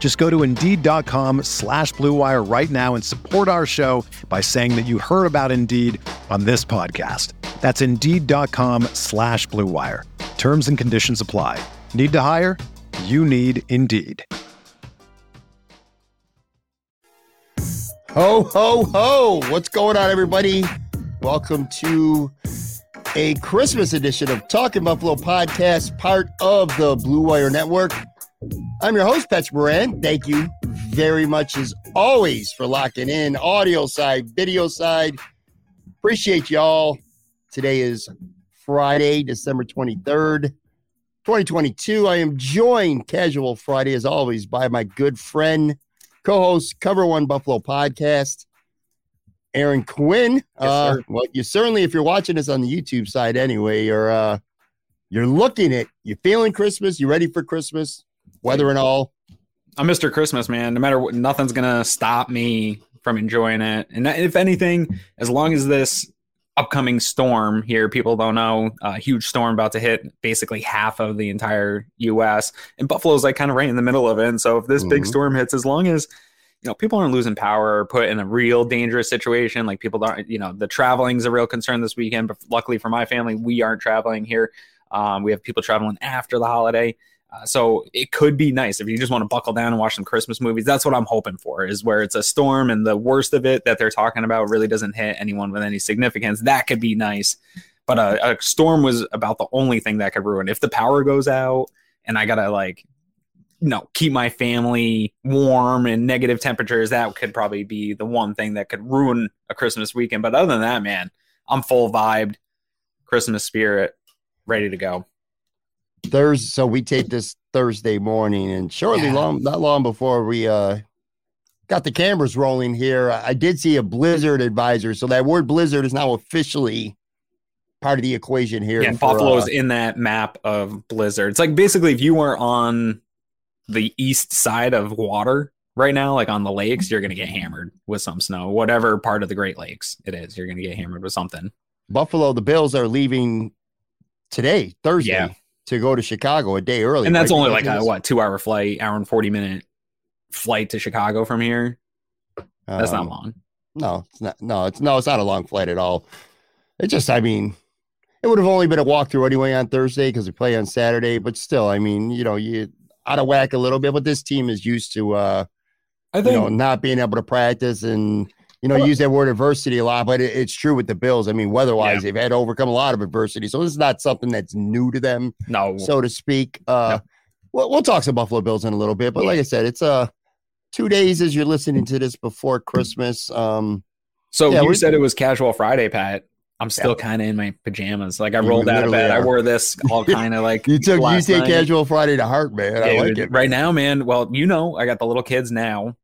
Just go to Indeed.com slash BlueWire right now and support our show by saying that you heard about Indeed on this podcast. That's Indeed.com slash BlueWire. Terms and conditions apply. Need to hire? You need Indeed. Ho, ho, ho. What's going on, everybody? Welcome to a Christmas edition of Talking Buffalo podcast, part of the Blue Wire Network. I'm your host, Pat Moran. Thank you very much, as always, for locking in audio side, video side. Appreciate y'all. Today is Friday, December 23rd, 2022. I am joined, casual Friday, as always, by my good friend, co host, Cover One Buffalo podcast, Aaron Quinn. Yes, uh, well, you certainly, if you're watching us on the YouTube side anyway, you're uh, you're looking at, you're feeling Christmas, you ready for Christmas, weather and all. I'm Mr. Christmas, man. No matter what, nothing's gonna stop me from enjoying it. And if anything, as long as this upcoming storm here, people don't know, a huge storm about to hit basically half of the entire U.S. and Buffalo's like kind of right in the middle of it. And so if this big Mhm. storm hits, as long as you know people aren't losing power or put in a real dangerous situation, like people aren't, you know, the traveling's a real concern this weekend. But luckily for my family, we aren't traveling here. Um, we have people traveling after the holiday. Uh, so it could be nice if you just want to buckle down and watch some Christmas movies. That's what I'm hoping for is where it's a storm and the worst of it that they're talking about really doesn't hit anyone with any significance. That could be nice. But a, a storm was about the only thing that could ruin. If the power goes out and I gotta like, you know, keep my family warm and negative temperatures, that could probably be the one thing that could ruin a Christmas weekend. But other than that, man, I'm full vibed, Christmas spirit, ready to go. Thursday, so we tape this Thursday morning, and shortly, Yeah. long not long before we uh got the cameras rolling here, I did see a blizzard advisor. So that word blizzard is now officially part of the equation here. Yeah, for, Buffalo's uh, in that map of blizzard. It's like basically if you were on the east side of water right now, like on the lakes, you're gonna get hammered with some snow. Whatever part of the Great Lakes it is, you're gonna get hammered with something. Buffalo. The Bills are leaving today, Thursday, Yeah. To go to Chicago a day early. And that's right? only like a what two hour flight, hour and forty minute flight to Chicago from here. That's um, not long. No, it's not. No, it's no, it's not a long flight at all. It just, I mean, it would have only been a walkthrough anyway on Thursday because we play on Saturday. But still, I mean, you know, you out of whack a little bit. But this team is used to, uh, I you think know, not being able to practice and you know Well- use that word adversity a lot. But it, it's true with the Bills. I mean, weather-wise, Yeah. they've had to overcome a lot of adversity. So this is not something that's new to them, no. so to speak. Uh, we'll, we'll talk some Buffalo Bills in a little bit. But like I said, it's uh two days as you're listening to this before Christmas. Um. So Yeah, you we- said it was casual Friday, Pat. I'm still kind of in my pajamas. Like I rolled out of bed. I wore this all kind of like You took you take night. casual Friday to heart, man. I like it. Right now, man. Well, you know, I got the little kids now,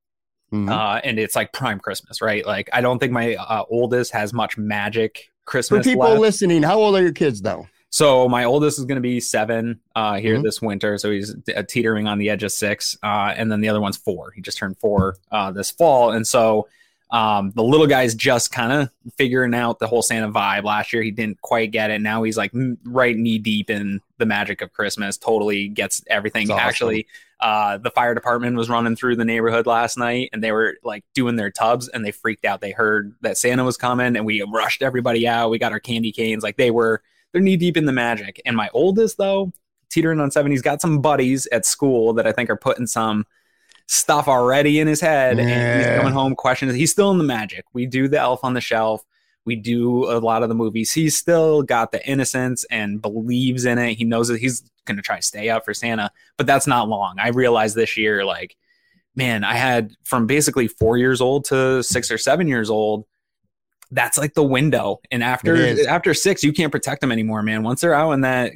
Mhm. uh, and it's like prime Christmas, right? Like I don't think my uh, oldest has much magic Christmas. For people left. listening, how old are your kids though? So my oldest is going to be seven uh, here Mhm. this winter, so he's uh, teetering on the edge of six, uh, and then the other one's four. He just turned four uh, this fall, and so um, the little guy's just kind of figuring out the whole Santa vibe. Last year he didn't quite get it. Now he's like right knee deep in the magic of Christmas. Totally gets everything. Awesome. Actually, uh, the fire department was running through the neighborhood last night, and they were like doing their tubs, and they freaked out. They heard that Santa was coming, and we rushed everybody out. We got our candy canes. Like they were they're knee deep in the magic. And my oldest, though, teetering on seven, he's got some buddies at school that I think are putting some stuff already in his head. And he's coming home questions. He's still in the magic. We do the elf on the shelf. We do a lot of the movies. He's still got the innocence and believes in it. He knows that he's going to try to stay up for Santa, but that's not long. I realized this year, like, man, I had from basically four years old to six or seven years old. That's like the window, and after after six, you can't protect them anymore, man. Once they're out in that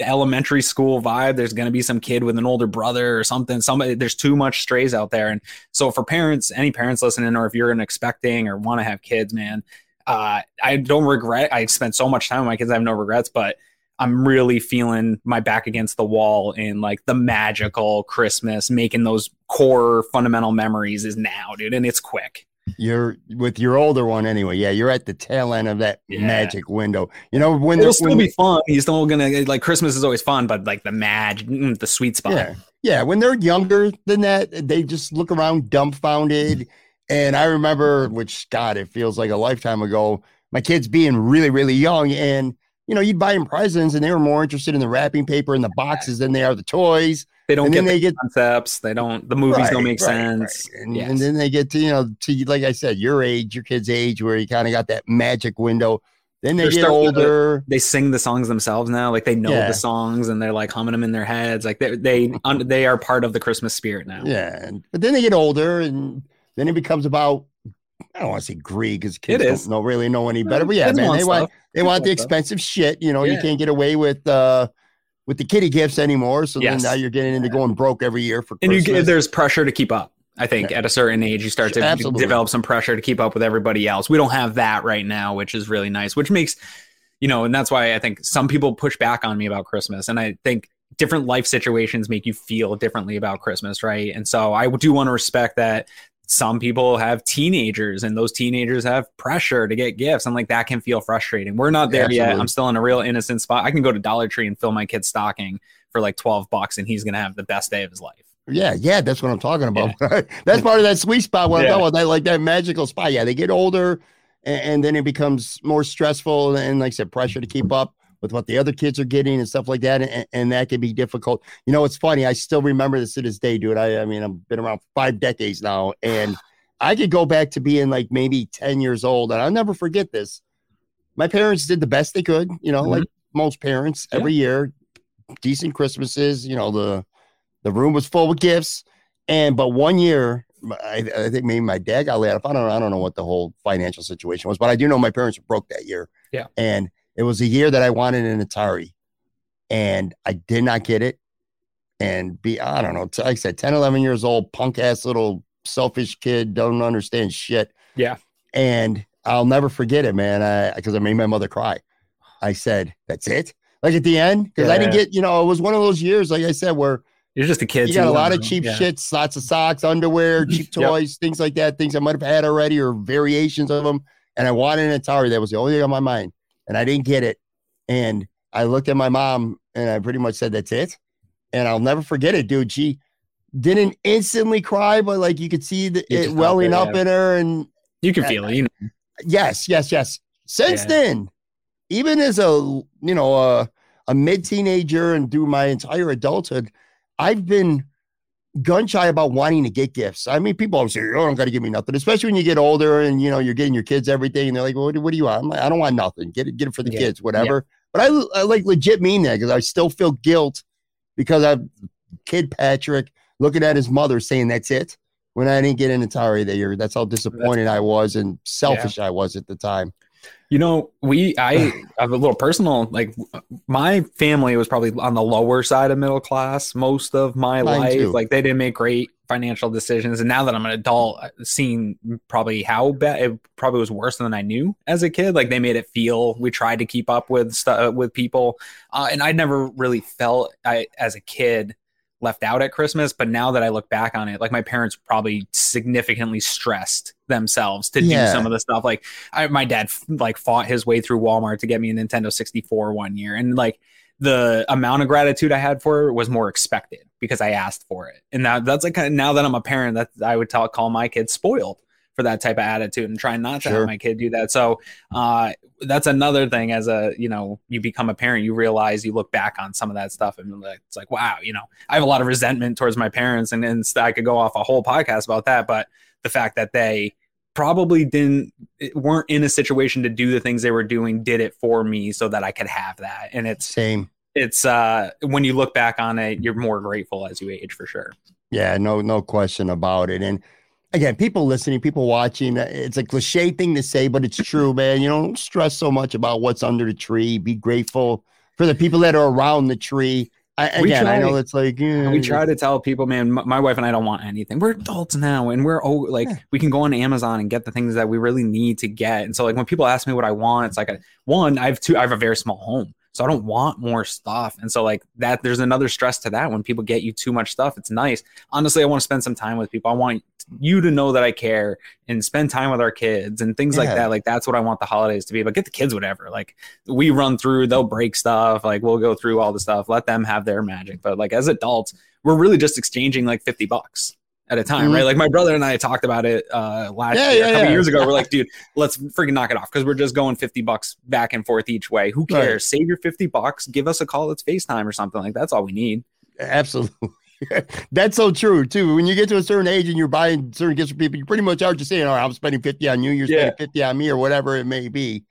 elementary school vibe. There's going to be some kid with an older brother or something. Somebody there's too much strays out there. And so for parents any parents listening or if you're an expecting or want to have kids man uh, i don't regret i spent so much time with my kids i have no regrets but i'm really feeling my back against the wall in like the magical christmas making those core fundamental memories is now dude and it's quick you're with your older one anyway. Yeah, you're at the tail end of that yeah. magic window. You know when it'll still when be fun. He's still gonna like Christmas is always fun, but like the magic, mm, the sweet spot. Yeah, yeah. When they're younger than that, they just look around dumbfounded. And I remember, which God, it feels like a lifetime ago. My kids being really, really young, and you know, you'd buy them presents, and they were more interested in the wrapping paper and the boxes than they are the toys. They don't get the they get concepts. They don't. The movies right, don't make right, sense. Right. And, yes. and, then they get to you know to like I said, your age, your kid's age, where you kind of got that magic window. Then they they're get older. They sing the songs themselves now. Like they know yeah. the songs and they're like humming them in their heads. Like they they they are part of the Christmas spirit now. Yeah, but then they get older, and then it becomes about I don't want to say greed because kids don't know, really know any better. But yeah, man, they want they want the expensive shit. You know, yeah. you can't get away with uh with the kitty gifts anymore. So yes. then now you're getting into going broke every year for Christmas. And you, there's pressure to keep up. I think yeah. at a certain age, you start to Absolutely. develop some pressure to keep up with everybody else. We don't have that right now, which is really nice, which makes, you know, and that's why I think some people push back on me about Christmas. And I think different life situations make you feel differently about Christmas, right? And so I do want to respect that some people have teenagers and those teenagers have pressure to get gifts. And like that can feel frustrating. We're not there Absolutely. yet. I'm still in a real innocent spot. I can go to dollar tree and fill my kid's stocking for like 12 bucks and he's gonna have the best day of his life. Yeah yeah that's what i'm talking about. Yeah. that's part of that sweet spot what yeah. i'm talking about like that magical spot. Yeah they get older and, and then it becomes more stressful and like i said pressure to keep up with what the other kids are getting and stuff like that. And, and that can be difficult. You know, it's funny. I still remember this to this day, dude. I, I mean, I've been around five decades now and I could go back to being like maybe 10 years old and I'll never forget this. My parents did the best they could, you know, mm-hmm. like most parents every year, decent Christmases, you know, the, the room was full with gifts. And, but one year, I, I think maybe my dad got laid off. I don't know. I don't know what the whole financial situation was, but I do know my parents were broke that year. Yeah. And it was a year that I wanted an Atari and I did not get it. And be, I don't know, like I said, 10, 11 years old, punk ass little selfish kid, don't understand shit. Yeah. And I'll never forget it, man. I Because I, I, made my mother cry. I said, that's it. Like at the end, because yeah, I didn't get, you know, it was one of those years, like I said, where you're just a kid. You got a lot of cheap yeah. shits, lots of socks, underwear, cheap toys, yep. things like that, things I might have had already or variations of them. And I wanted an Atari. That was the only thing on my mind and I didn't get it. And I looked at my mom and I pretty much said, That's it. And I'll never forget it, dude. She didn't instantly cry, but like you could see the, it welling up yeah. in her. And you can feel it. You know. Yes, yes, yes. Since yeah. then, even as a you know a, a mid teenager and through my entire adulthood, I've been gun shy about wanting to get gifts. I mean, people always say, "Oh, don't got to give me nothing," especially when you get older and you know you're getting your kids everything, and they're like, well, "What, what do you want?" I'm like, "I don't want nothing. Get it, get it for the yeah. kids, whatever." Yeah. But I, I like legit mean that because I still feel guilt because I, kid Patrick, looking at his mother saying, "That's it." When I didn't get an Atari that year, that's how disappointed that's- I was and selfish yeah. I was at the time. You know, we I have a little personal like my family was probably on the lower side of middle class most of my Mine life. Too. Like they didn't make great financial decisions, and now that I'm an adult, seeing probably how bad it probably was worse than I knew as a kid. Like they made it feel we tried to keep up with stuff with people, uh, and I never really felt I as a kid left out at Christmas. But now that I look back on it, like my parents probably significantly stressed themselves to yeah. do some of the stuff. Like I, my dad like fought his way through Walmart to get me a Nintendo 64 one year. And like the amount of gratitude I had for it was more expected because I asked for it. And that, that's like now that I'm a parent, that I would tell, call my kids spoiled for that type of attitude and trying not to sure. have my kid do that. So uh, that's another thing. As a you know, you become a parent, you realize you look back on some of that stuff and it's like, wow, you know, I have a lot of resentment towards my parents, and, and I could go off a whole podcast about that. But the fact that they probably didn't weren't in a situation to do the things they were doing did it for me so that I could have that. And it's Same. it's uh when you look back on it, you're more grateful as you age for sure. Yeah, no, no question about it. And again, people listening, people watching, uh, it's a cliche thing to say, but it's true, man. You don't stress so much about what's under the tree. Be grateful for the people that are around the tree. I, We again, I try- know it's like we try to tell people, man, my wife and I don't want anything. We're adults now and we're oh, like Yeah. we can go on Amazon and get the things that we really need to get. And so like when people ask me what I want, it's like a one, I have two I have a very small home. So I don't want more stuff. And so like that there's another stress to that when people get you too much stuff. It's nice. Honestly, I want to spend some time with people. I want you to know that I care and spend time with our kids and things like that. Like that's what I want the holidays to be. But get the kids whatever. Like we run through, they'll break stuff. Like we'll go through all the stuff. Let them have their magic. But like as adults, we're really just exchanging like 50 bucks at a time, Mhm. right? Like my brother and I talked about it uh last Yeah, year, yeah, a couple yeah. years ago. We're like, dude, let's freaking knock it off because we're just going 50 bucks back and forth each way. Who Right. cares? Save your 50 bucks, give us a call, let's FaceTime or something. Like that's all we need. Absolutely. That's so true too. When you get to a certain age and you're buying certain gifts for people, you pretty much are just saying, "Oh, I'm spending fifty on you. You're spending fifty on me, or whatever it may be."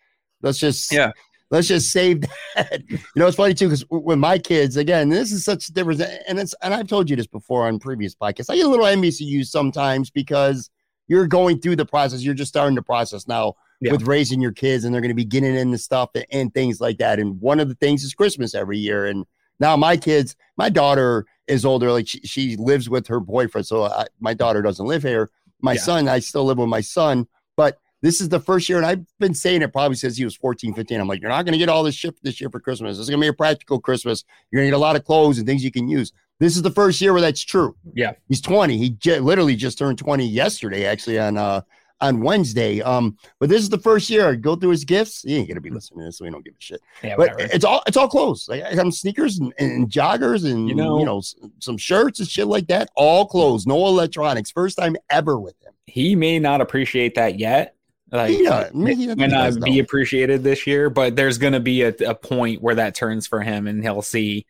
Let's just Yeah. Let's just save that. You know, it's funny too because with my kids, again, this is such a difference, and it's and I've told you this before on previous podcasts. I get a little envious of you sometimes because you're going through the process. You're just starting the process now Yeah. with raising your kids, and they're going to be getting into stuff and, and things like that. And one of the things is Christmas every year, and now my kids, my daughter is older. Like she, she lives with her boyfriend. So I, my daughter doesn't live here. My Yeah. son, I still live with my son. But this is the first year, and I've been saying it probably since he was 14, 15. I'm like, you're not going to get all this shit this year for Christmas. This is going to be a practical Christmas. You're going to get a lot of clothes and things you can use. This is the first year where that's true. Yeah. He's 20. He j- literally just turned 20 yesterday, actually, on uh on Wednesday. Um, but this is the first year. Go through his gifts. He ain't gonna be listening to this, so we don't give a shit Yeah, but whatever. it's all it's all clothes. Like I have sneakers and, and joggers and You know, you know- some shirts and shit like that. All clothes, no electronics. First time ever with him. he may not appreciate that yet. Like Yeah, may, maybe may not be appreciated this year, but there's gonna be a, a point where that turns for him and he'll see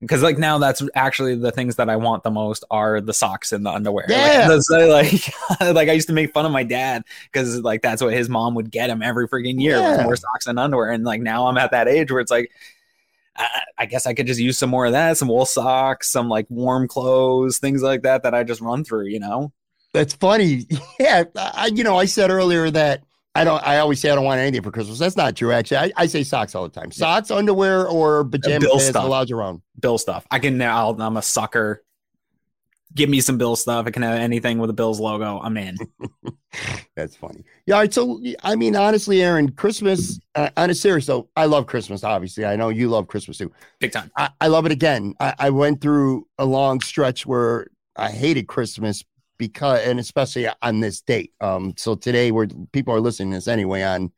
because like now that's actually the things that I want the most are the socks and the underwear. Like, Yeah. uh, like, like I used to make fun of my dad because like that's what his mom would get him every freaking year Yeah. more socks and underwear. And like now I'm at that age where it's like I, I guess I could just use some more of that, some wool socks, some like warm clothes, things like that that I just run through, you know? That's funny. Yeah, I you know I said earlier that I don't. I always say I don't want anything for Christmas. That's not true. Actually, I, I say socks all the time. Socks, underwear, or pajamas. Bill stuff. allowed around. Bill stuff. I can now. I'm a sucker. Give me some Bill stuff. I can have anything with a Bills logo. I'm in. That's funny. Yeah. All right. So, I mean, honestly, Aaron, Christmas, uh, on a serious though, I love Christmas. Obviously, I know you love Christmas too. Big time. I, I love it again. I, I went through a long stretch where I hated Christmas because, and especially on this date. Um, so today, where people are listening to this anyway on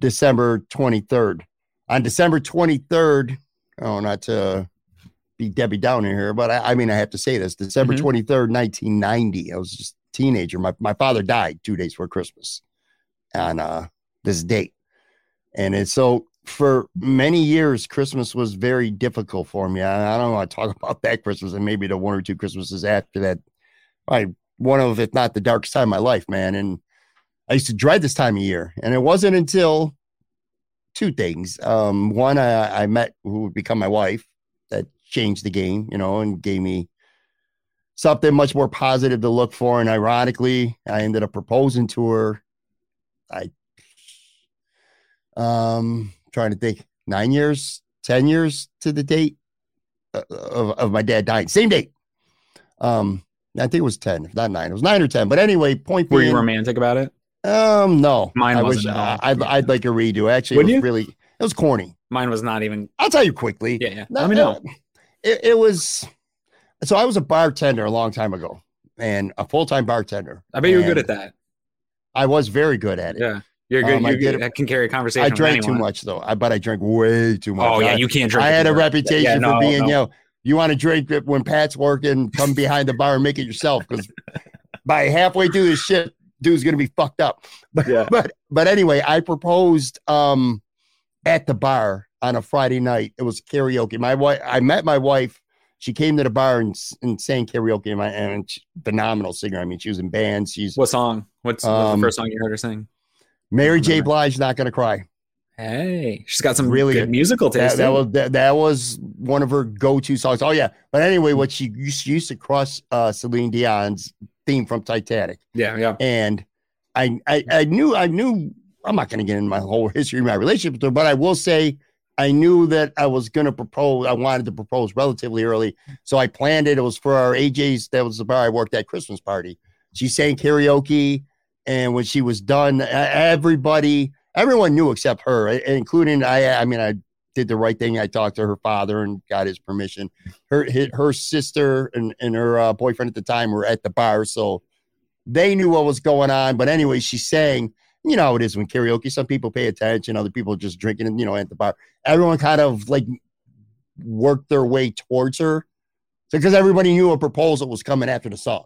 December 23rd. On December 23rd, oh, not to be Debbie Downer here, but I, I mean, I have to say this December Mhm. 23rd, 1990. I was just a teenager. My, my father died two days before Christmas on uh, this date. And it's so for many years, Christmas was very difficult for me. I, I don't want to talk about that Christmas and maybe the one or two Christmases after that. I one of, if not the darkest time of my life, man. And I used to dread this time of year. And it wasn't until two things. Um, one, I, I met who would become my wife that changed the game, you know, and gave me something much more positive to look for. And ironically, I ended up proposing to her. I um trying to think nine years, ten years to the date uh, of, of my dad dying. Same date. Um, I think it was ten, not nine. It was nine or ten. But anyway, point Were being, you romantic about it? um, no, Mine I wish. I, I'd, I'd like a redo. Actually, Would it was you? really it was corny. Mine was not even. I'll tell you quickly. Yeah, yeah. No, Let me know. It, it was so I was a bartender a long time ago and a full time bartender. I bet you were good at that. I was very good at it. Yeah, you're good. Um, you're good. did- I can carry a conversation. I drank too much though. I but I drank way too much. Oh yeah, you can't drink. I had a reputation Yeah, no, for being, no. you know, you want to drink it when Pat's working, come behind the bar and make it yourself because by halfway through this shit, dude's gonna be fucked up. But Yeah. but but anyway, I proposed um at the bar on a Friday night. It was karaoke. My wife, I met my wife she came to the bar and, and sang karaoke. And, my, and she, phenomenal singer. I mean, she was in bands. She's What song? What's, what's Um, the first song you heard her sing? Mary J. Blige. Not gonna cry. Hey, she's got some Really good. musical taste. That, that was that, that was one of her go-to songs. Oh yeah. But anyway, what she used, used to cross uh, Celine Dion's theme from Titanic. yeah, yeah. and I, I I knew I knew I'm not going to get into my whole history of my relationship with her, but I will say I knew that I was going to propose. I wanted to propose relatively early, so I planned it. It was for our AJ's. That was the bar I worked at Christmas party. She sang karaoke, and when she was done, everybody, everyone knew except her, including I. I mean, I did the right thing. I talked to her father and got his permission. Her her sister and and her uh, boyfriend at the time were at the bar, so they knew what was going on. But anyway, she sang. You know how it is when karaoke. Some people pay attention, other people just drinking, and you know, at the bar. Everyone kind of like worked their way towards her, because everybody knew a proposal was coming after the song.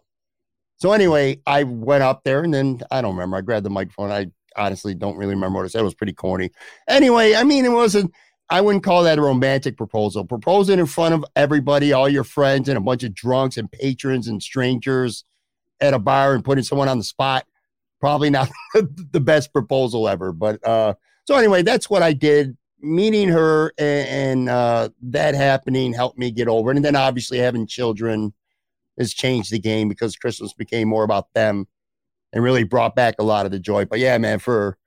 So anyway, I went up there, and then I don't remember. I grabbed the microphone. I honestly don't really remember what I said. It was pretty corny. Anyway, I mean, it wasn't. I wouldn't call that a romantic proposal. Proposing in front of everybody, all your friends, and a bunch of drunks and patrons and strangers at a bar and putting someone on the spot probably not the best proposal ever but uh so anyway that's what i did meeting her and, and uh that happening helped me get over it and then obviously having children has changed the game because christmas became more about them and really brought back a lot of the joy but yeah man for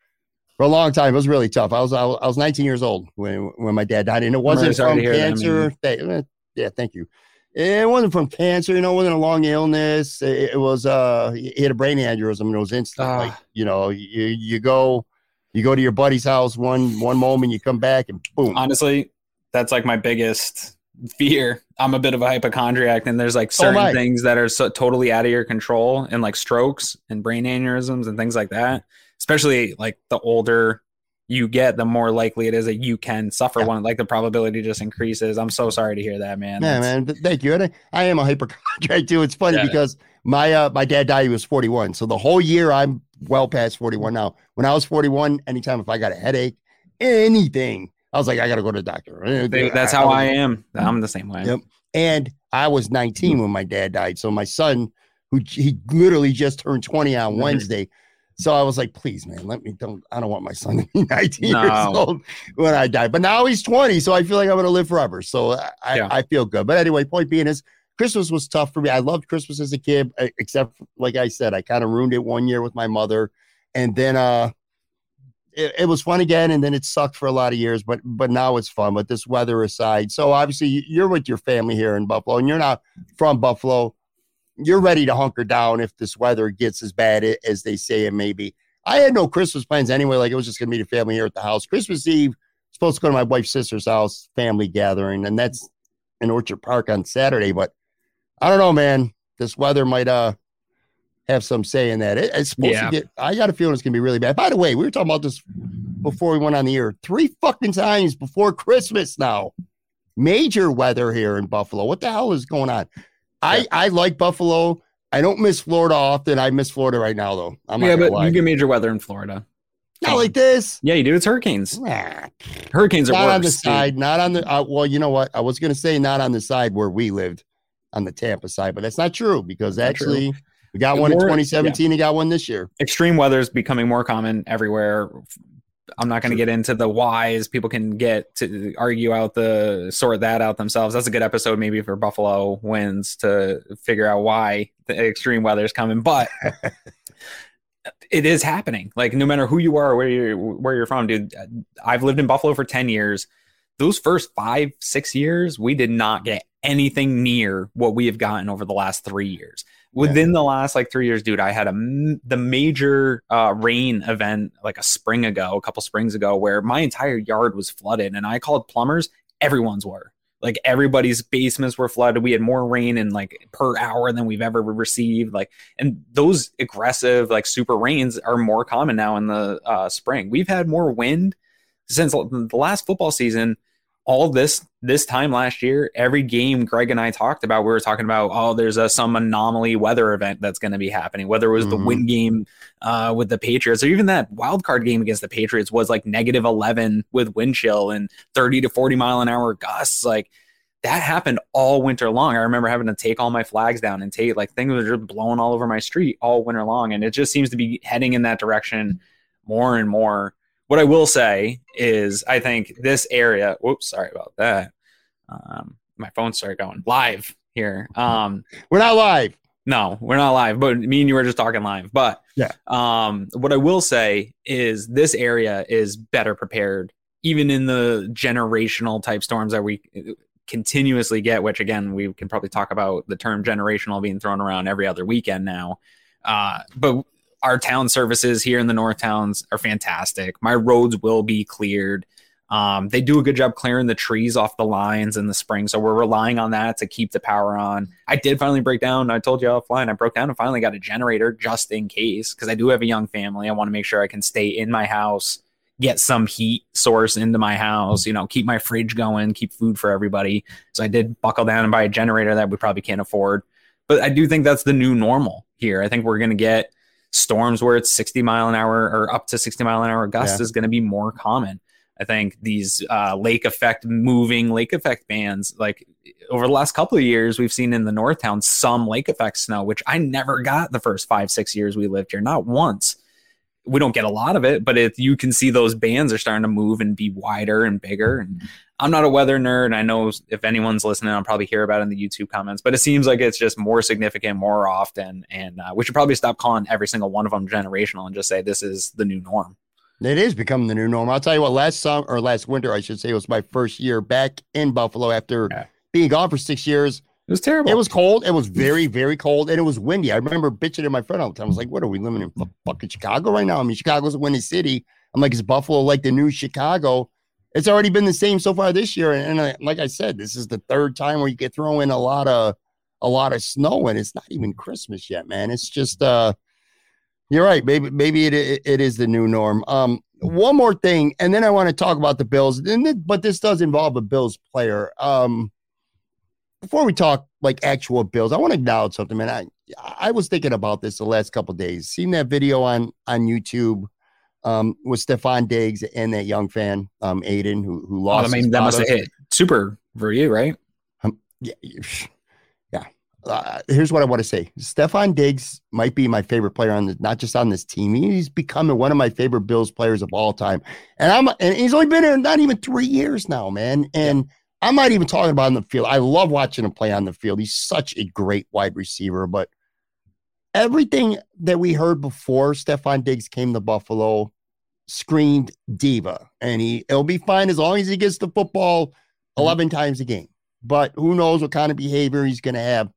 for a long time it was really tough i was i was, I was 19 years old when when my dad died and it wasn't from hear that, I cancer Th- eh, yeah thank you it wasn't from cancer, you know, it wasn't a long illness. It, it was uh he had a brain aneurysm and it was instant. Ah. Like, you know, you you go you go to your buddy's house one one moment, you come back and boom. Honestly, that's like my biggest fear. I'm a bit of a hypochondriac, and there's like So am I. certain things that are so totally out of your control, and like strokes and brain aneurysms and things like that. Especially like the older you get, the more likely it is that you can suffer Yeah. one. Like the probability just increases. I'm so sorry to hear that, man. Yeah, That's- man. Thank you. And I, I am a hypochondriac too. It's funny Yeah. because my uh my dad died, he was 41. So the whole year I'm well past 41 now. When I was 41, anytime if I got a headache, anything, I was like, I gotta go to the doctor. That's how I am. I'm the same way. Yep. And I was 19 when my dad died. So my son, who he literally just turned 20 on Mhm. Wednesday. So I was like, please, man, let me don't I don't want my son to be 19 years old when I die. But now he's 20, so I feel like I'm gonna live forever. So I, I- Yeah. I feel good. But anyway, point being is Christmas was tough for me. I loved Christmas as a kid, except like I said, I kind of ruined it one year with my mother. And then uh it, it was fun again, and then it sucked for a lot of years, but but now it's fun. But this weather aside, so obviously you- you're with your family here in Buffalo, and you're not from Buffalo. You're ready to hunker down if this weather gets as bad as they say it may be. I had no Christmas plans anyway. Like it was just gonna be the family here at the house. Christmas Eve, supposed to go to my wife's sister's house, family gathering, and that's in Orchard Park on Saturday. But I don't know, man. This weather might uh have some say in that. It, it's supposed Yeah. to get. I got a feeling it's gonna be really bad. By the way, we were talking about this before we went on the air. Three fucking times before Christmas now. Major weather here in Buffalo. What the hell is going on? I I like Buffalo. I don't miss Florida often. I miss Florida right now though. I'm yeah, but lie. you get major weather in Florida. not like this. Yeah, you do. It's hurricanes. Nah, Hurricanes are not worse. on the side. Not on the. Uh, well, you know what? I was gonna say not on the side where we lived, on the Tampa side, but that's not true because actually. true. We got one in More- 2017. and got one this year. extreme weather is becoming more common everywhere. I'm not going to get into the whys. People can get to argue out the sort that out themselves. That's a good episode, maybe for Buffalo wins to figure out why the extreme weather is coming. But it is happening. Like no matter who you are, or where you where you're from, dude. I've lived in Buffalo for ten years. Those first five six years, we did not get anything near what we have gotten over the last three years within the last like three years, dude, I had a the major uh, rain event like a spring ago, a couple springs ago, where my entire yard was flooded, and I called plumbers. Everyone's were like everybody's basements were flooded. We had more rain in like per hour than we've ever received. Like, and those aggressive like super rains are more common now in the uh, spring. We've had more wind since the last football season all this this time last year, every game Greg and I talked about, we were talking about, oh, there's a some anomaly weather event that's going to be happening. Whether it was the Mhm. win game uh, with the Patriots, or even that wild card game against the Patriots was like negative 11 with wind chill and 30 to 40 mile an hour gusts. Like that happened all winter long. I remember having to take all my flags down and take like things were just blowing all over my street all winter long. And it just seems to be heading in that direction more and more. What I will say is, I think this area. Whoops, sorry about that. Um, my phone started going live here. Um, We're not live. no, we're not live, but me and you were just talking live. But Yeah. um, what I will say is this area is better prepared, even in the generational type storms that we continuously get. Which again, we can probably talk about the term generational being thrown around every other weekend now. Uh, but our town services here in the North Towns are fantastic. My roads will be cleared. Um, they do a good job clearing the trees off the lines in the spring, so we're relying on that to keep the power on. I did finally break down. I told you offline. I broke down and finally got a generator just in case because I do have a young family. I want to make sure I can stay in my house, get some heat source into my house. You know, keep my fridge going, keep food for everybody. So I did buckle down and buy a generator that we probably can't afford. But I do think that's the new normal here. I think we're going to get storms where it's 60 mile an hour or up to 60 mile an hour gust Yeah. is going to be more common. I think these uh, lake effect moving lake effect bands, like over the last couple of years, we've seen in the North Town some lake effect snow, which I never got the first five, six years we lived here, not once. We don't get a lot of it, but if you can see those bands are starting to move and be wider and bigger. And I'm not a weather nerd. I know if anyone's listening, I'll probably hear about it in the YouTube comments, but it seems like it's just more significant more often. And uh, we should probably stop calling every single one of them generational and just say this is the new norm. It is becoming the new norm. I'll tell you what, last summer or last winter, I should say, it was my first year back in Buffalo after Yeah. being gone for six years. It was terrible. It was cold. It was very, very cold, and it was windy. I remember bitching to my friend all the time. I was like, "What are we living in fu- fucking Chicago right now?" I mean, Chicago's a windy city. I'm like, "Is Buffalo like the new Chicago?" It's already been the same so far this year, and, and I, like I said, this is the third time where you get throw in a lot of a lot of snow, and it's not even Christmas yet, man. It's just uh, you're right. Maybe maybe it it, is the new norm. Um, one more thing, and then I want to talk about the Bills. Then, but this does involve a Bills player. Um, before we talk like actual Bills, I want to acknowledge something, man. I I was thinking about this the last couple days. Seen that video on on YouTube um, with Stefon Diggs and that young fan, um, Aiden, who who Oh, lost. I mean, that must have hit super for you, right? Yeah, yeah. Uh, here's what I want to say: Stefon Diggs might be my favorite player on the, not just on this team. He's becoming one of my favorite Bills players of all time, and I'm and he's only been here not even three years now, man. And I'm not even talking about on the field. I love watching him play on the field. He's such a great wide receiver, but everything that we heard before Stefon Diggs came to Buffalo screamed diva, and he it'll be fine as long as he gets the football 11 times a game. But who knows what kind of behavior he's going to have.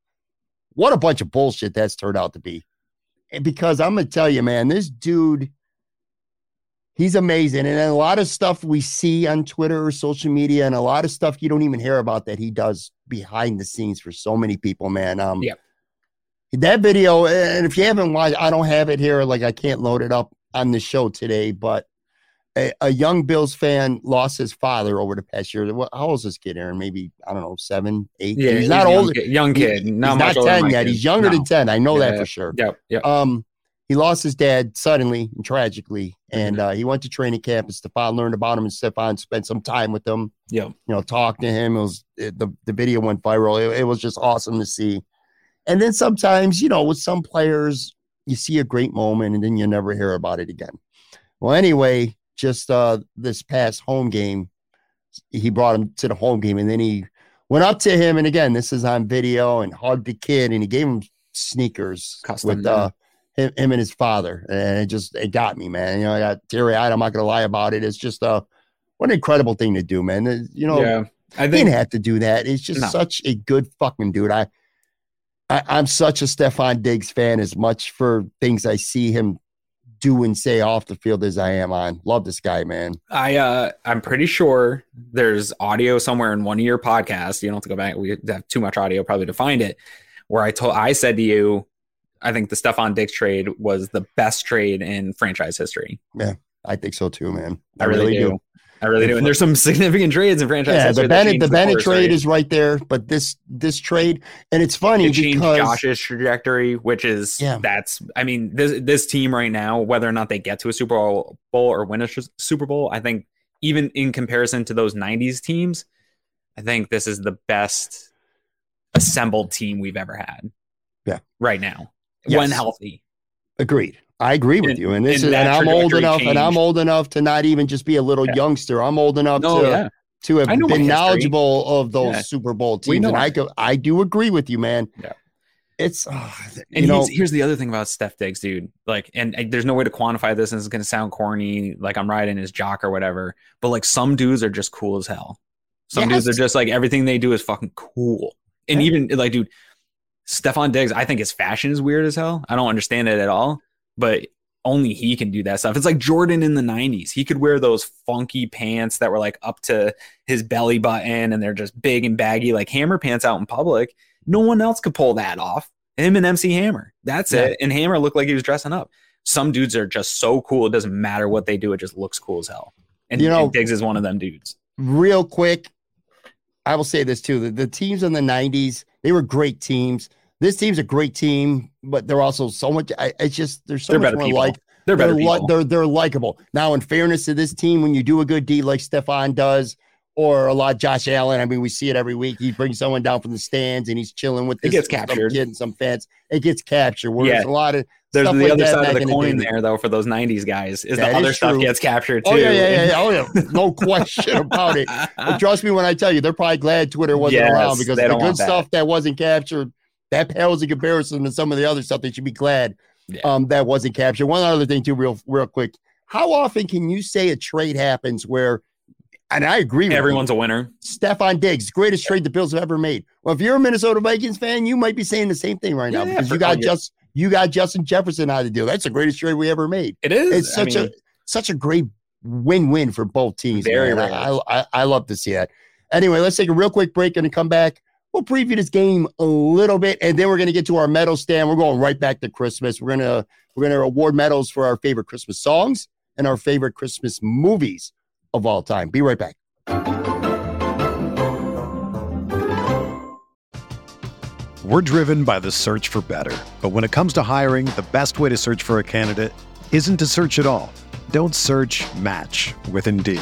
What a bunch of bullshit that's turned out to be. And because I'm going to tell you, man, this dude, he's amazing. And a lot of stuff we see on Twitter or social media, and a lot of stuff you don't even hear about that he does behind the scenes for so many people, man. Um, Yeah. That video, and if you haven't watched, I don't have it here. Like I can't load it up on the show today, but a, a young Bills fan lost his father over the past year. What, how old is this kid, Aaron? Maybe I don't know, seven, eight. Yeah, he's not old. Young kid, He- not he's much not ten yet. kid. He's younger No. than ten. I know that for sure. Yep, yep. Um, he lost his dad suddenly and tragically, and uh, he went to training camp. And Stefon learned about him, and Stefon spent some time with him. Yeah, You know, talked to him. It was it, the the video went viral. It, it was just awesome to see. And then sometimes, you know, with some players, you see a great moment, and then you never hear about it again. Well, anyway, just uh this past home game, he brought him to the home game, and then he went up to him, and again, this is on video, and hugged the kid, and he gave him sneakers Custom, with uh him, him and his father, and it just it got me, man. You know, I got teary eyed. I'm not gonna lie about it. It's just uh what an incredible thing to do, man. You know, yeah, I think didn't have to do that. It's just No. such a good fucking dude. I, I I'm such a Stefon Diggs fan as much for things I see him do and say off the field as I am on. Love this guy, man. I uh I'm pretty sure there's audio somewhere in one of your podcasts. You don't have to go back. We have too much audio probably to find it. Where I told I said to you, I think the Stefon Diggs trade was the best trade in franchise history. Yeah, I think so too, man. I, really, do. I really do. And there's some significant trades in franchise Yeah, the Bennett the Bennett trade right? is right there, but this this trade and it's funny it changed because Josh's trajectory, which is Yeah. that's I mean this this team right now, whether or not they get to a Super Bowl or win a Super Bowl, I think even in comparison to those '90s teams, I think this is the best assembled team we've ever had. Yeah. Right now. Yes. When healthy. Agreed. I agree with And- you. And this and is, and I'm old enough, and I'm old enough to not even just be a little Yeah. youngster. I'm old enough No, to yeah. to have I know my been knowledgeable of those Yeah. Super Bowl teams. And I go, I do agree with you, man. Yeah. It's ah, you And know, here's, the other thing about Steph Diggs, dude. Like, and, and there's no way to quantify this, and it's gonna sound corny, like I'm riding his jock or whatever. But like, some dudes are just cool as hell. Some dudes are just like everything they do is fucking cool. And even like, dude, Stefon Diggs, I think his fashion is weird as hell. I don't understand it at all. But only he can do that stuff. It's like Jordan in the 90s. He could wear those funky pants that were like up to his belly button and they're just big and baggy, like hammer pants out in public. No one else could pull that off. Him and MC Hammer. That's Yeah. it. And Hammer looked like he was dressing up. Some dudes are just so cool. It doesn't matter what they do. It just looks cool as hell. And, You know- and Diggs is one of them dudes. real quick, I will say this too: the, the teams in the '90s, they were great teams. This team's a great team, but they're also so much. I, it's just there's so They're much more people. like They're better they're, li- they're they're likable. Now, in fairness to this team, when you do a good deed like Stefon does, or a lot Josh Allen, I mean, we see it every week. He brings someone down from the stands and he's chilling with It this, gets some captured. and some fans. It gets captured. Whereas Yeah. a lot of There's stuff the like other side of the in the coin there, though, for those 90s guys, is That the other is stuff gets captured too. Oh yeah, yeah, yeah, oh yeah, no question about it. But trust me when I tell you, they're probably glad Twitter wasn't Yes, around because the good want that. stuff that wasn't captured, that pales in comparison to some of the other stuff. They should be glad Yeah. um, that wasn't captured. One other thing too, real real quick. How often can you say a trade happens where, and I agree with Everyone's a winner. you, Stefon Diggs, greatest trade the Bills have ever made. Well, if you're a Minnesota Vikings fan, you might be saying the same thing right now Yeah, because you got oh, just you got Justin Jefferson out of the deal. That's the greatest trade we ever made It is. it's I such mean, a such a great win-win for both teams. Very. I, I I love to see that. Anyway, let's take a real quick break and come back. We'll preview this game a little bit, and then we're going to get to our medal stand. We're going right back to Christmas. We're gonna we're gonna award medals for our favorite Christmas songs and our favorite Christmas movies of all time. Be right back. We're driven by the search for better. But when it comes to hiring, the best way to search for a candidate isn't to search at all. Don't search match with Indeed.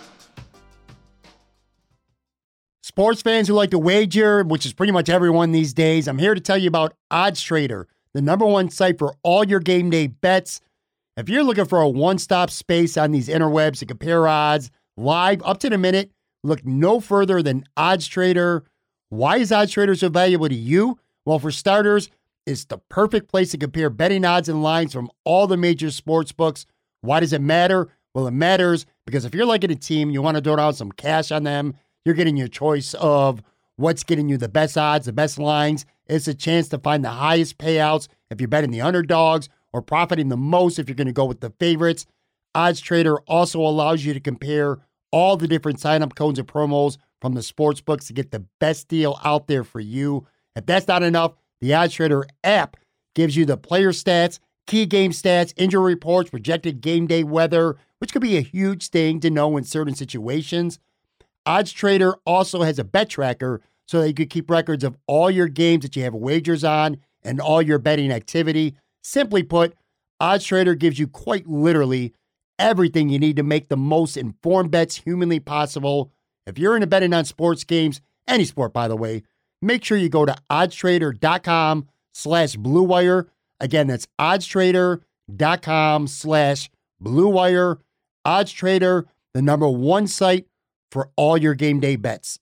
Sports fans who like to wager, which is pretty much everyone these days, I'm here to tell you about Odds Trader, the number one site for all your game day bets. If you're looking for a one stop space on these interwebs to compare odds live up to the minute, look no further than Odds Trader. Why is Odds Trader so valuable to you? Well, for starters, it's the perfect place to compare betting odds and lines from all the major sports books. Why does it matter? Well, it matters because if you're liking a team, you want to throw down some cash on them, you're getting your choice of what's getting you the best odds, the best lines. It's a chance to find the highest payouts if you're betting the underdogs or profiting the most if you're going to go with the favorites. Odds Trader also allows you to compare all the different sign-up codes and promos from the sports books to get the best deal out there for you. If that's not enough, the Odds Trader app gives you the player stats, key game stats, injury reports, projected game day weather, which could be a huge thing to know in certain situations. Odds Trader also has a bet tracker so that you can keep records of all your games that you have wagers on and all your betting activity. Simply put, Odds Trader gives you quite literally everything you need to make the most informed bets humanly possible. If you're into betting on sports games, any sport by the way, make sure you go to oddstrader.com slash blue wire. Again, that's oddstrader.com slash blue wire. Odds Trader, the number one site for all your game day bets.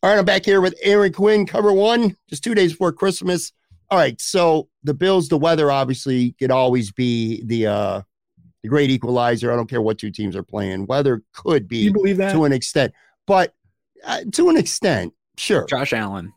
All right, I'm back here with Aaron Quinn, cover one, just two days before Christmas. All right, so the Bills, the weather obviously could always be the uh the great equalizer. I don't care what two teams are playing. Weather could be you believe that? to an extent, but uh, to an extent, sure. Josh Allen.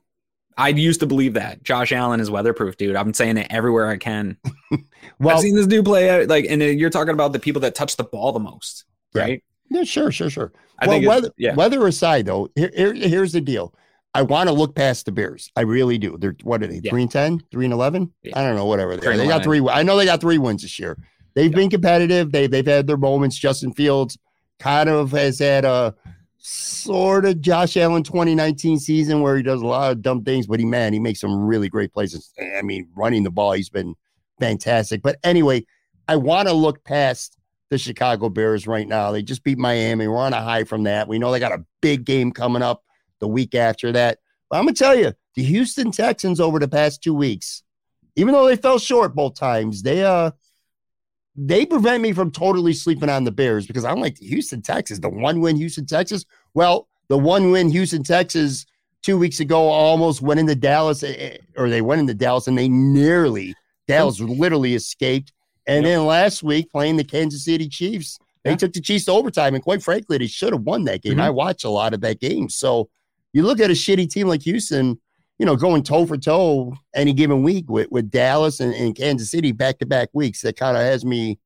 I used to believe that Josh Allen is weatherproof, dude. I'm saying it everywhere I can. well, I've seen this dude play out like, and uh, you're talking about the people that touch the ball the most, right? Yeah, sure, sure, sure. I well, weather, yeah. weather aside, though, here, here, here's the deal. I want to look past the Bears. I really do. They're what are they? Yeah. Three and 10, 3 and 11? Yeah. I don't know, whatever they, they got three. I know they got three wins this year. They've been competitive. They, they've had their moments. Justin Fields kind of has had a sort of Josh Allen 2019 season where he does a lot of dumb things, but he, man, he makes some really great plays. I mean, running the ball, he's been fantastic. But anyway, I want to look past the Chicago Bears right now. They just beat Miami. We're on a high from that. We know they got a big game coming up the week after that. But I'm to tell you, the Houston Texans over the past two weeks, even though they fell short both times, they, uh, they prevent me from totally sleeping on the Bears because I'm like Houston, Texas, the one win Houston, Texas. Well, the one win Houston, Texas two weeks ago almost went into Dallas, eh, eh, or they went into Dallas and they nearly, Dallas literally escaped. And yep. then last week playing the Kansas City Chiefs, they yeah. took the Chiefs to overtime. And quite frankly, they should have won that game. Mm-hmm. I watch a lot of that game. So you look at a shitty team like Houston, you know, going toe for toe any given week with, with Dallas and, and Kansas City back to back weeks, that kind of has me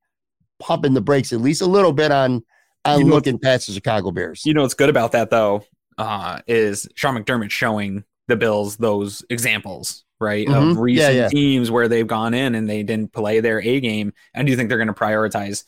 pumping the brakes at least a little bit on on you know, looking past the Chicago Bears. You know what's good about that though uh, is Sean McDermott showing the Bills those examples, right, mm-hmm. of recent yeah, yeah. teams where they've gone in and they didn't play their A game. I do you think they're going to prioritize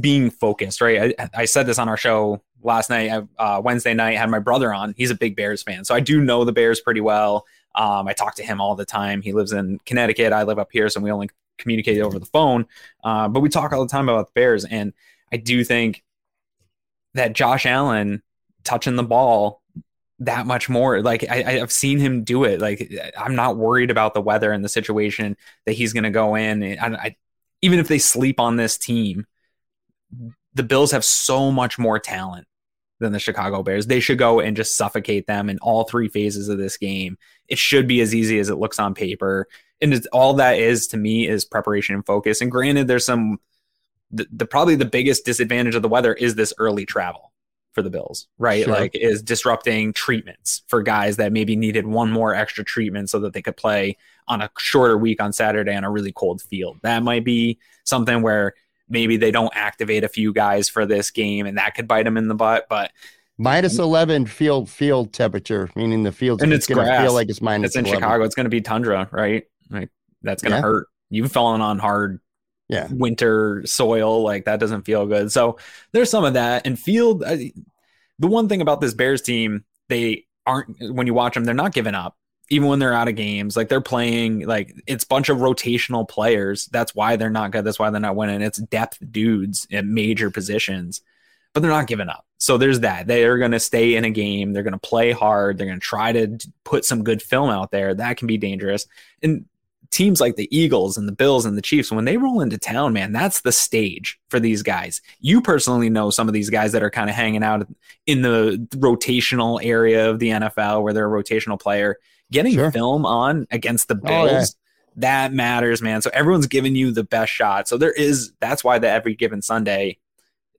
being focused, right? I, I, said this on our show last night, uh, Wednesday night. Had my brother on. He's a big Bears fan, so I do know the Bears pretty well. Um, I talk to him all the time. He lives in Connecticut. I live up here, so we only communicate over the phone. Uh, but we talk all the time about the Bears, and I do think that Josh Allen touching the ball that much more. Like I, have seen him do it. Like I'm not worried about the weather and the situation that he's going to go in. And I, even if they sleep on this team, the Bills have so much more talent than the Chicago Bears. They should go and just suffocate them in all three phases of this game. It should be as easy as it looks on paper. And it's all that is to me is preparation and focus. And granted, there's some the, the probably the biggest disadvantage of the weather is this early travel for the Bills, right? Sure. Like is disrupting treatments for guys that maybe needed one more extra treatment so that they could play on a shorter week on Saturday on a really cold field. That might be something where maybe they don't activate a few guys for this game and that could bite them in the butt. But minus 11 field field temperature, meaning the field and it's, going to feel like it's minus. It's in 11. Chicago. It's going to be tundra, right? Like that's going to yeah. hurt. You've fallen on hard yeah winter soil like that doesn't feel good so there's some of that and field the one thing about this bears team they aren't when you watch them they're not giving up even when they're out of games, like they're playing, like it's a bunch of rotational players. That's why they're not good. That's why they're not winning. It's depth dudes in major positions, but they're not giving up. So there's that. They are going to stay in a game. They're going to play hard. They're going to try to put some good film out there. That can be dangerous. And teams like the Eagles and the Bills and the Chiefs, when they roll into town, man, that's the stage for these guys. You personally know some of these guys that are kind of hanging out in the rotational area of the NFL where they're a rotational player getting sure. film on against the Bills. Oh, yeah. That matters, man. So everyone's giving you the best shot. So there is that's why the every given Sunday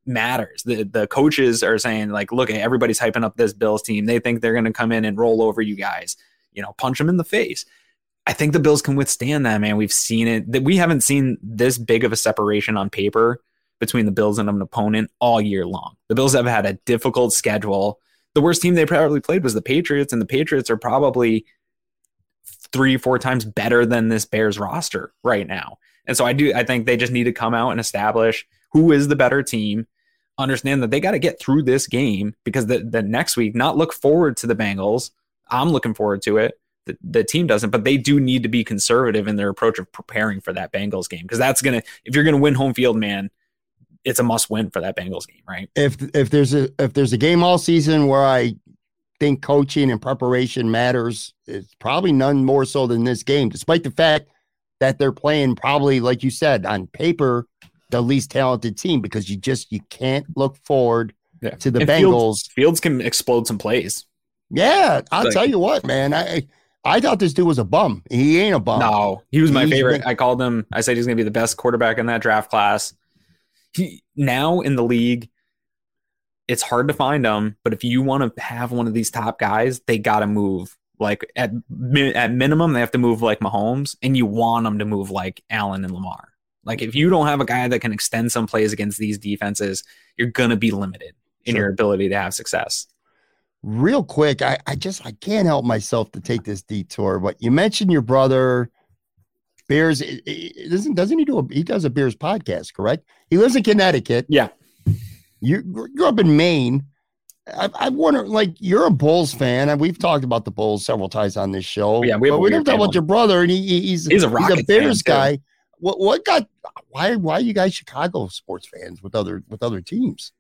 matters. The the coaches are saying like, look, everybody's hyping up this Bills team. They think they're going to come in and roll over you guys. You know, punch them in the face. I think the Bills can withstand that, man. We've seen it. That we haven't seen this big of a separation on paper between the Bills and an opponent all year long. The Bills have had a difficult schedule. The worst team they probably played was the Patriots, and the Patriots are probably three, four times better than this Bears roster right now. And so I do, I think they just need to come out and establish who is the better team, understand that they got to get through this game because the, the next week, not look forward to the Bengals. I'm looking forward to it. The, the team doesn't, but they do need to be conservative in their approach of preparing for that Bengals game because that's going to, if you're going to win home field, man, it's a must win for that Bengals game, right? If if there's a if there's a game all season where I think coaching and preparation matters. It's probably none more so than this game, despite the fact that they're playing probably, like you said, on paper, the least talented team because you just you can't look forward yeah. to the and Bengals. Fields, Fields, can explode some plays. Yeah, I'll Like- tell you what, man. I I thought this dude was a bum. He ain't a bum. No, he was my He's favorite. been- I called him. I said he's going to be the best quarterback in that draft class. He now in the league, it's hard to find them, But if you want to have one of these top guys, they got to move. Like at at minimum, they have to move like Mahomes, and you want them to move like Allen and Lamar. Like if you don't have a guy that can extend some plays against these defenses, you're going to be limited in Sure. your ability to have success. Real quick, I, I just I can't help myself to take this detour. But you mentioned your brother Bears. i- i- Doesn't doesn't he do a he does a Bears podcast? Correct. He lives in Connecticut. Yeah. You grew up in Maine. I, I wonder, like, you're a Bulls fan, and we've talked about the Bulls several times on this show. Yeah, we but we never talk about your brother, and he, he- he's He's a Rockets fan, Bears too. guy. What what got why why are you guys Chicago sports fans with other with other teams?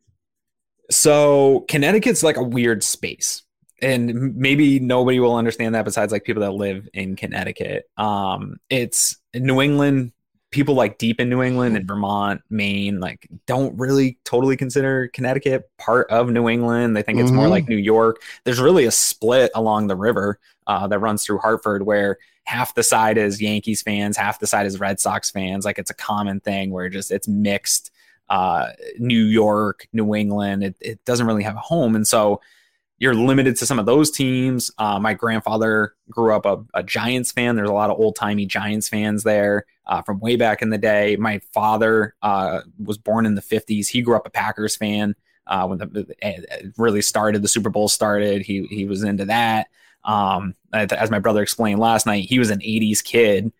So Connecticut's like a weird space. And maybe nobody will understand that besides like people that live in Connecticut. Um, it's New England, people like deep in New England and Vermont, Maine, like don't really totally consider Connecticut part of New England. They think it's more Mhm. like New York. There's really a split along the river uh, that runs through Hartford where half the side is Yankees fans, half the side is Red Sox fans. Like it's a common thing where just it's mixed uh, New York, New England. It, it doesn't really have a home. And so you're limited to some of those teams. Uh, my grandfather grew up a, a Giants fan. There's a lot of old timey Giants fans there uh, from way back in the day. My father uh, was born in the 50s. He grew up a Packers fan uh, when the it really started. The Super Bowl started. He he was into that. Um, as my brother explained last night, he was an 80s kid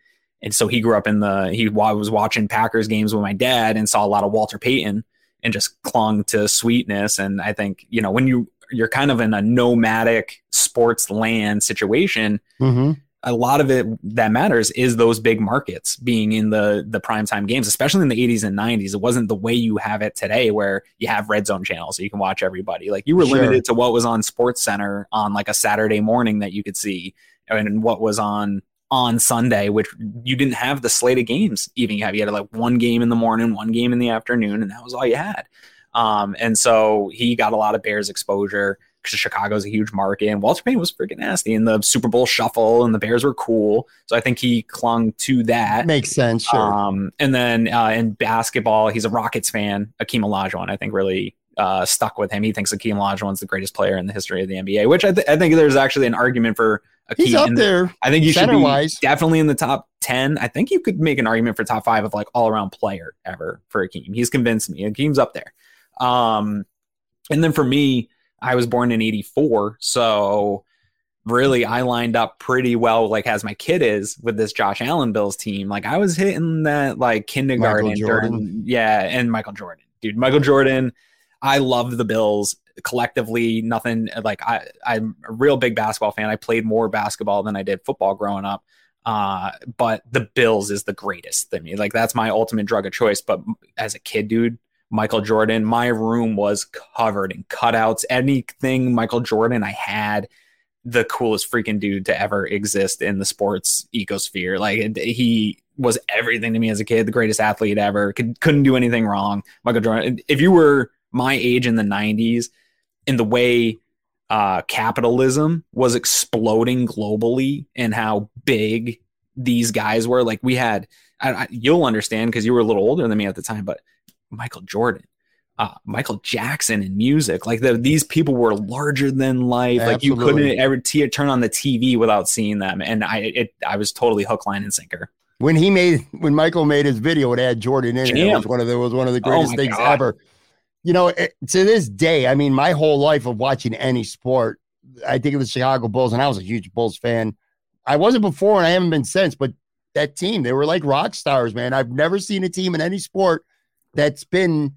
and so he grew up in the he was watching Packers games with my dad and saw a lot of Walter Payton and just clung to sweetness. And I think you know when you you're kind of in a nomadic sports land situation, Mm-hmm. a lot of it that matters is those big markets being in the the primetime games, especially in the 80s and 90s. It wasn't the way you have it today where you have red zone channels so you can watch everybody. Like you were Sure. limited to what was on Sports Center on like a Saturday morning that you could see and what was on on Sunday, which you didn't have the slate of games. Even you have you had like one game in the morning, one game in the afternoon, and that was all you had. Um, and so he got a lot of Bears exposure because Chicago's a huge market, and Walter Payton was freaking nasty in the Super Bowl shuffle, and the Bears were cool. So I think he clung to that. Makes sense. Sure. Um, and then uh, in basketball, he's a Rockets fan. Akeem Olajuwon, I think, really uh, stuck with him. He thinks Akeem Olajuwon's the greatest player in the history of the NBA, which I, th- I think there's actually an argument for Akeem. He's up the- there. I think you should be center-wise. definitely in the top 10. I think you could make an argument for top five of like all around player ever for Akeem. He's convinced me. Akeem's up there. Um, and then for me, I was born in 84. So really, I lined up pretty well, like as my kid is with this Josh Allen Bills team. Like I was hitting that like kindergarten. Jordan. during- yeah. And Michael Jordan, dude. Michael Jordan. I love the Bills collectively. Nothing like I, I'm a real big basketball fan. I played more basketball than I did football growing up. Uh, but the Bills is the greatest to me. Like that's my ultimate drug of choice. But as a kid, dude, Michael Jordan, my room was covered in cutouts. Anything Michael Jordan I had the coolest freaking dude to ever exist in the sports ecosphere. Like he was everything to me as a kid, the greatest athlete ever. Could, couldn't do anything wrong. Michael Jordan. If you were my age in the '90s, in the way uh, capitalism was exploding globally and how big these guys were, like we had, I, I, you'll understand because you were a little older than me at the time, but Michael Jordan. Uh, Michael Jackson in music, like the, these people were larger than life. Like you couldn't ever t- turn on the TV without seeing them, and I it I was totally hook, line, and sinker. when he made when Michael made his video, it had Jordan in it. It was one of the was one of the Oh greatest my things God. ever. You know, it, to this day, I mean, my whole life of watching any sport, I think of the Chicago Bulls, and I was a huge Bulls fan. I wasn't before, and I haven't been since. But that team, they were like rock stars, man. I've never seen a team in any sport that's been,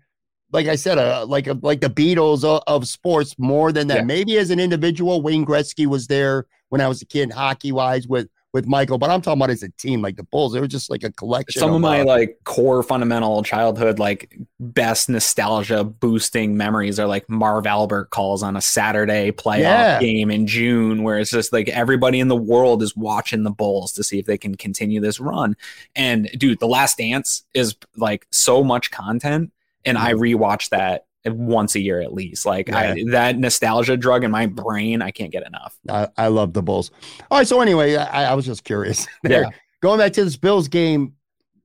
like I said, uh, like a, like the Beatles of, of sports more than that. Yeah. Maybe as an individual, Wayne Gretzky was there when I was a kid, hockey wise, with with Michael. But I'm talking about as a team, like the Bulls. It was just like a collection. Some of my uh, like core fundamental childhood like best nostalgia boosting memories are like Marv Albert calls on a Saturday playoff Yeah. game in June where it's just like everybody in the world is watching the Bulls to see if they can continue this run. And dude, The Last Dance is like so much content and I rewatch that once a year at least. Like yeah. I, that nostalgia drug in my brain, I can't get enough. I, I love the Bulls. All right, so anyway, I, I was just curious. there. Yeah. Going back to this Bills game,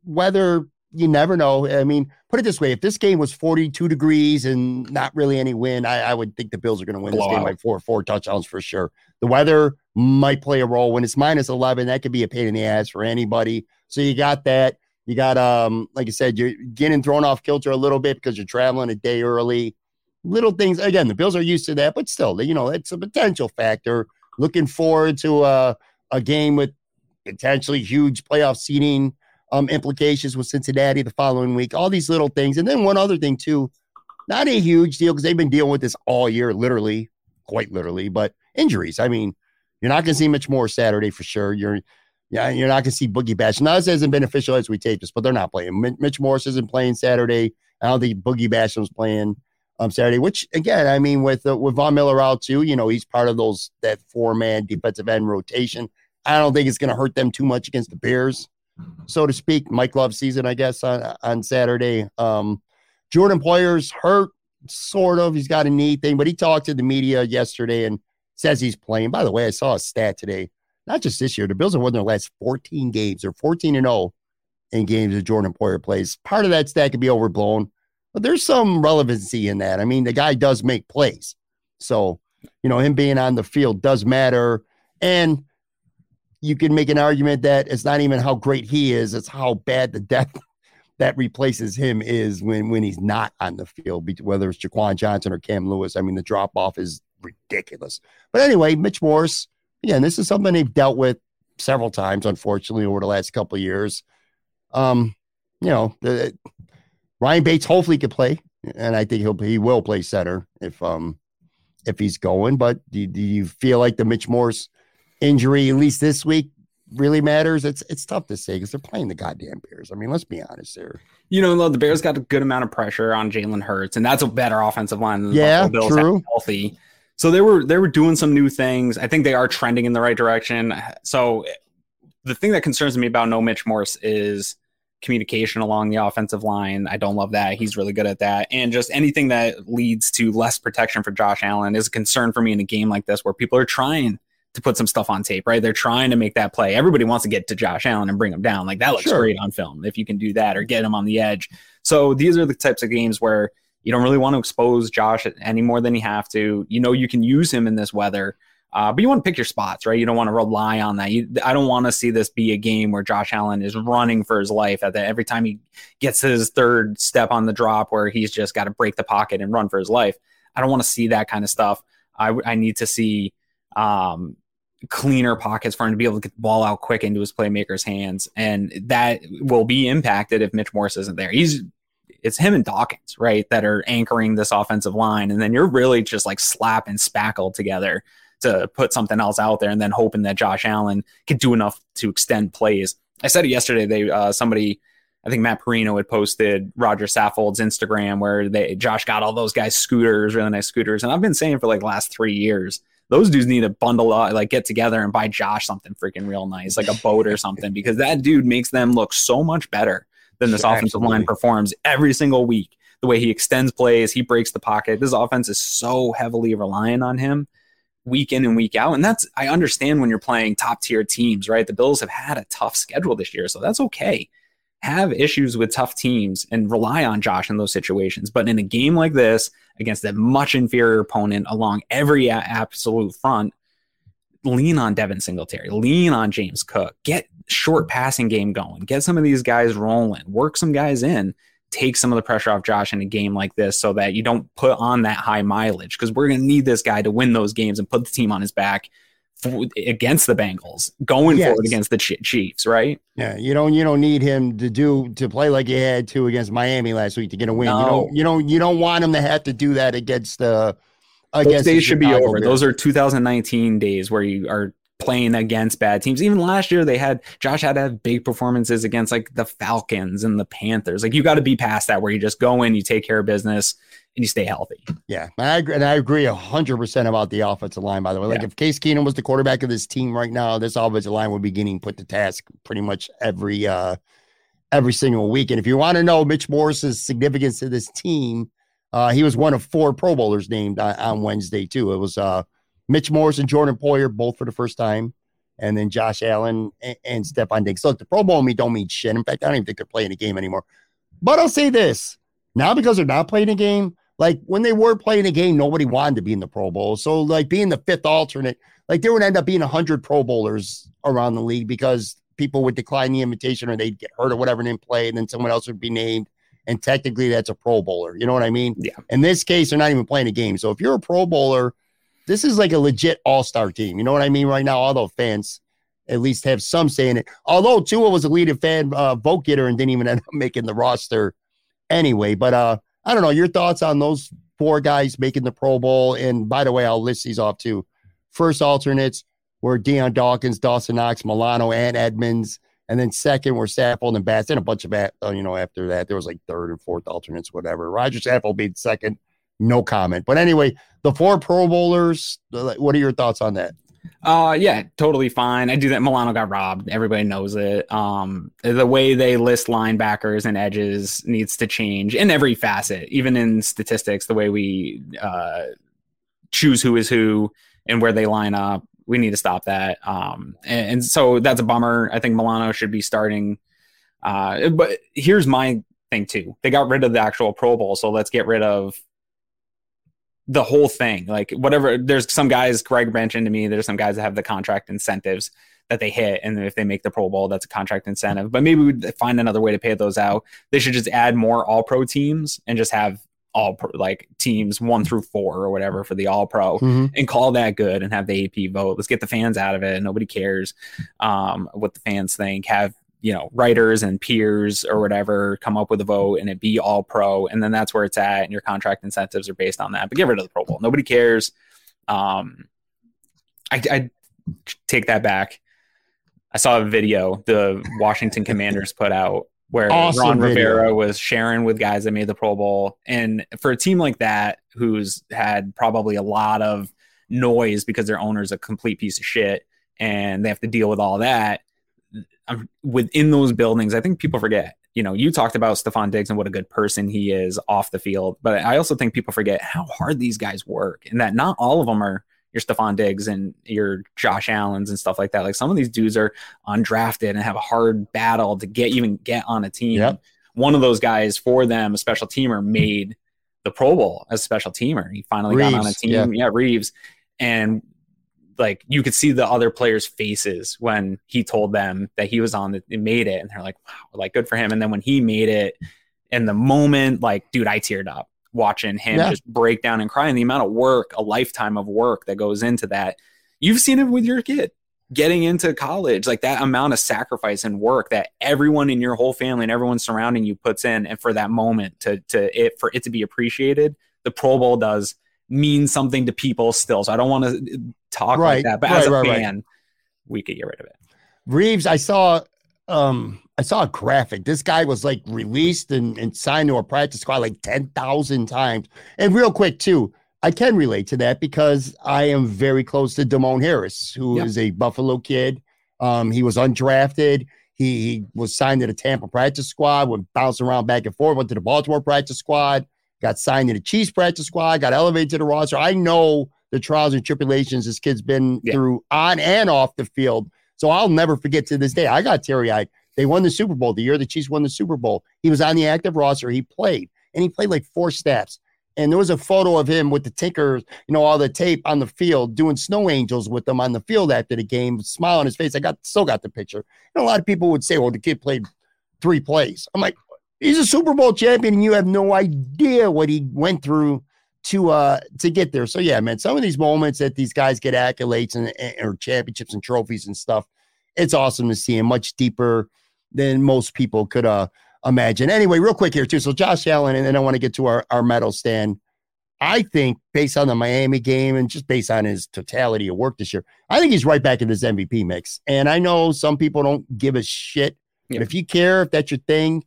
weather you never know. I mean, put it this way: if this game was 42 degrees and not really any wind, I, I would think the Bills are going to win Blow this game by four four touchdowns for sure. The weather might play a role when it's minus 11. That could be a pain in the ass for anybody. So you got that. You got um, like I said, you're getting thrown off kilter a little bit because you're traveling a day early. Little things. Again, the Bills are used to that, but still, you know, it's a potential factor. Looking forward to a a game with potentially huge playoff seeding um, implications with Cincinnati the following week. All these little things, and then one other thing too, not a huge deal because they've been dealing with this all year, literally, quite literally. But injuries. I mean, you're not going to see much more Saturday for sure. You're yeah, you're not going to see Boogie Bash. Now, this hasn't been official as we tape this, but they're not playing. Mitch Morse isn't playing Saturday. I don't think Boogie Bash Basham's playing um, Saturday. Which again, I mean, with uh, with Von Miller out too, you know, he's part of those that four man defensive end rotation. I don't think it's going to hurt them too much against the Bears so to speak. Mike Love season, I guess, on, on Saturday. Um, Jordan Poyer's hurt, sort of. He's got a knee thing, but he talked to the media yesterday and says he's playing. By the way, I saw a stat today. Not just this year, the Bills have won their last 14 games. They're 14 and 0 in games that Jordan Poyer plays. Part of that stat could be overblown, but there's some relevancy in that. I mean, the guy does make plays. So, you know, him being on the field does matter. And you can make an argument that it's not even how great he is, it's how bad the depth that replaces him is when when he's not on the field, whether it's Jaquan Johnson or Cam Lewis. I mean, the drop off is ridiculous. But anyway, Mitch Morse, again, this is something they've dealt with several times, unfortunately, over the last couple of years. Um, you know, the, Ryan Bates hopefully could play, and I think he'll he will play center if um if he's going. But do, do you feel like the Mitch Morse injury, at least this week, really matters. It's it's tough to say because they're playing the goddamn Bears. I mean, let's be honest there. You know, the Bears got a good amount of pressure on Jalen Hurts, and that's a better offensive line than the yeah, Bills true. healthy. So they were they were doing some new things. I think they are trending in the right direction. So the thing that concerns me about no Mitch Morse is communication along the offensive line. I don't love that. He's really good at that. And just anything that leads to less protection for Josh Allen is a concern for me in a game like this where people are trying to put some stuff on tape, right? They're trying to make that play. Everybody wants to get to Josh Allen and bring him down. Like that looks sure. great on film if you can do that or get him on the edge. So these are the types of games where you don't really want to expose Josh any more than you have to. You know, you can use him in this weather. Uh, but you want to pick your spots, right? You don't want to rely on that. You, I don't want to see this be a game where Josh Allen is running for his life at the every time he gets his third step on the drop where he's just got to break the pocket and run for his life. I don't want to see that kind of stuff. I, I need to see um, cleaner pockets for him to be able to get the ball out quick into his playmakers' hands, and that will be impacted if Mitch Morse isn't there. He's it's him and Dawkins, right, that are anchoring this offensive line, and then you're really just like slap and spackle together to put something else out there, and then hoping that Josh Allen can do enough to extend plays. I said it yesterday. They uh, somebody. I think Matt Parrino had posted Roger Saffold's Instagram where they Josh got all those guys scooters, really nice scooters. And I've been saying for like last three years those dudes need to bundle up, like get together and buy Josh something freaking real nice, like a boat or something, because that dude makes them look so much better than this offensive line performs every single week. The way he extends plays, he breaks the pocket. This offense is so heavily reliant on him week in and week out. And that's, I understand when you're playing top tier teams, right? The Bills have had a tough schedule this year, so that's okay. Have issues with tough teams and rely on Josh in those situations. But in a game like this, against a much inferior opponent along every absolute front, lean on Devin Singletary, lean on James Cook, get short passing game going, get some of these guys rolling, work some guys in, take some of the pressure off Josh in a game like this so that you don't put on that high mileage because we're going to need this guy to win those games and put the team on his back against the Bengals, going yes. forward against the Chiefs, right? Yeah, you don't you don't need him to do to play like he had to against Miami last week to get a win. No. You don't you don't you don't want him to have to do that against the. Uh, against Those days should be over. Bears. Those are 2019 days where you are playing against bad teams. Even last year, they had Josh had to have big performances against like the Falcons and the Panthers. Like you got to be past that where you just go in, you take care of business, and you stay healthy. Yeah, I agree, and I agree hundred percent about the offensive line. By the way, like yeah. if Case Keenum was the quarterback of this team right now, this offensive line would be getting put to task pretty much every uh every single week. And if you want to know Mitch Morse's significance to this team, Uh, he was one of four Pro Bowlers named on, on Wednesday too. It was uh, Mitch Morse and Jordan Poyer both for the first time, and then Josh Allen and, and Stefon Diggs. Look, the Pro Bowl me don't mean shit. In fact, I don't even think they're playing a game anymore. But I'll say this now because they're not playing a game. Like when they were playing a game, nobody wanted to be in the Pro Bowl. So like being the fifth alternate, like there would end up being hundred Pro Bowlers around the league because people would decline the invitation or they'd get hurt or whatever and then play, and then someone else would be named. And technically, that's a Pro Bowler. You know what I mean? Yeah. In this case, they're not even playing a game. So if you're a Pro Bowler, this is like a legit All Star team. You know what I mean? Right now, all the fans at least have some say in it. Although Tua was a leading fan uh, vote getter and didn't even end up making the roster anyway. But uh, I don't know your thoughts on those four guys making the Pro Bowl. And by the way, I'll list these off too. First alternates were Dion Dawkins, Dawson Knox, Milano, and Edmunds. And then second were Saffold and Bass. And a bunch of, uh, you know, after that, there was like third and fourth alternates, whatever. Roger Saffold being second. No comment. But anyway, the four Pro Bowlers, what are your thoughts on that? Uh yeah, totally fine. I do that. Milano got robbed. Everybody knows it. Um, the way they list linebackers and edges needs to change in every facet, even in statistics. The way we uh, choose who is who and where they line up, we need to stop that. Um, and, and so that's a bummer. I think Milano should be starting. Uh, but here's my thing too. They got rid of the actual Pro Bowl, so let's get rid of the whole thing. Like whatever, there's some guys, Greg mentioned to me, there's some guys that have the contract incentives that they hit. And if they make the Pro Bowl, that's a contract incentive. But maybe we find another way to pay those out. They should just add more all pro teams and just have all pro, like teams one through four or whatever for the all pro mm-hmm. and call that good and have the AP vote. Let's get the fans out of it. Nobody cares um, what the fans think. Have you know writers and peers or whatever come up with a vote and it be all pro and then that's where it's at and your contract incentives are based on that but get rid of the pro bowl. Nobody cares. Um i, I take that back. I saw a video the washington commanders put out where awesome ron video. rivera was sharing with guys that made the pro bowl and for a team like that who's had probably a lot of noise because their owner's a complete piece of shit and they have to deal with all that within those buildings, I think people forget. You know, you talked about Stefon Diggs and what a good person he is off the field, but I also think people forget how hard these guys work, and that not all of them are your Stefon Diggs and your Josh Allen's and stuff like that. Like some of these dudes are undrafted and have a hard battle to get even get on a team. Yep. One of those guys for them, a special teamer, made the Pro Bowl as a special teamer. He finally Reaves, got on a team. Yeah. yeah, Reaves. And like you could see the other players' faces when he told them that he was on the made it, and they're like, "Wow, like good for him." And then when he made it, in the moment, like, dude, I teared up watching him yeah. just break down and cry. And the amount of work, a lifetime of work that goes into that. You've seen it with your kid getting into college, like that amount of sacrifice and work that everyone in your whole family and everyone surrounding you puts in, and for that moment to to it for it to be appreciated, the Pro Bowl does mean something to people still. So I don't want to talk right, like that. But right, as a right, fan, we could get rid of it. Reaves, I saw um I saw a graphic. This guy was like released and, and signed to a practice squad like 10,000 times. And real quick, too, I can relate to that because I am very close to Demone Harris, who yep. is a Buffalo kid. Um, he was undrafted. He, he was signed to the Tampa practice squad, went bouncing around back and forth, went to the Baltimore practice squad, got signed to the Chiefs practice squad, got elevated to the roster. I know the trials and tribulations this kid's been yeah. through on and off the field. So I'll never forget to this day. I got teary eyed. They won the Super Bowl the year the Chiefs won the Super Bowl. He was on the active roster. He played, and he played like four snaps. And there was a photo of him with the tinker, you know, all the tape on the field, doing snow angels with them on the field after the game, smile on his face. I got still got the picture. And a lot of people would say, "Well, the kid played three plays." I'm like, he's a Super Bowl champion, and you have no idea what he went through to uh to get there. So yeah, man, some of these moments that these guys get accolades and, or championships and trophies and stuff, it's awesome to see and much deeper than most people could uh imagine. Anyway, real quick here too. So Josh Allen, and then I want to get to our our medal stand. I think based on the Miami game and just based on his totality of work this year, I think he's right back in this MVP mix. And I know some people don't give a shit, but if you care, if that's your thing,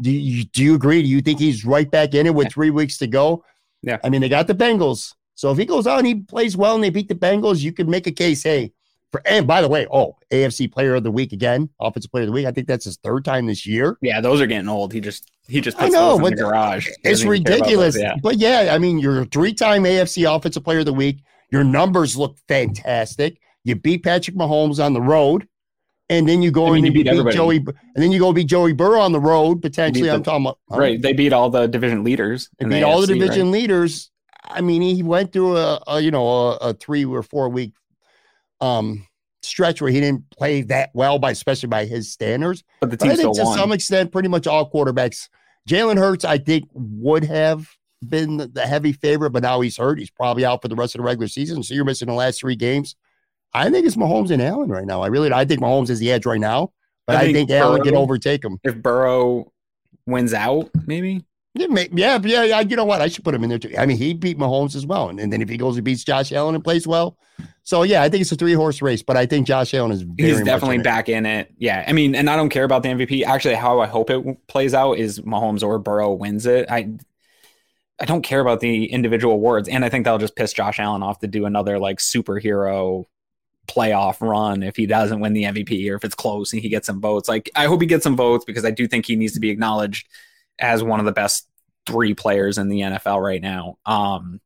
do you, do you agree? Do you think he's right back in it with three weeks to go? Yeah. I mean, they got the Bengals. So if he goes out and he plays well and they beat the Bengals, you could make a case, hey, For, and by the way, oh, AFC Player of the Week again, Offensive Player of the Week. I think that's his third time this year. Yeah, those are getting old. He just he just I puts know, those in the garage. It's doesn't even care about ridiculous. those, Yeah. But yeah, I mean, you're a three-time AFC Offensive Player of the Week. Your numbers look fantastic. You beat Patrick Mahomes on the road, and then you go I mean, and you beat beat. Joey, and then you go beat Joey Burrow on the road. Potentially, the- I'm talking about Right. They beat all the division leaders. They beat all the AFC, right? division leaders. I mean, he went through a, a you know a, a three or four week um stretch where he didn't play that well by especially by his standards. But the team But I think to won. some extent, pretty much all quarterbacks. Jalen Hurts, I think, would have been the, the heavy favorite, but now he's hurt. He's probably out for the rest of the regular season. So you're missing the last three games. I think it's Mahomes and Allen right now. I really, I think Mahomes is the edge right now, but I I think, think Allen can overtake him. if Burrow wins out, maybe. Yeah, yeah, yeah. You know what? I should put him in there too. I mean, he beat Mahomes as well, and, and then if he goes and beats Josh Allen and plays well, so yeah, I think it's a three horse race. But I think Josh Allen is very He's definitely in back in it. Yeah. I mean, and I don't care about the MVP. Actually, how I hope it plays out is Mahomes or Burrow wins it. I I don't care about the individual awards. And I think that'll just piss Josh Allen off to do another like superhero playoff run if he doesn't win the MVP or if it's close and he gets some votes. Like I hope he gets some votes because I do think he needs to be acknowledged as one of the best three players in the NFL right now. Um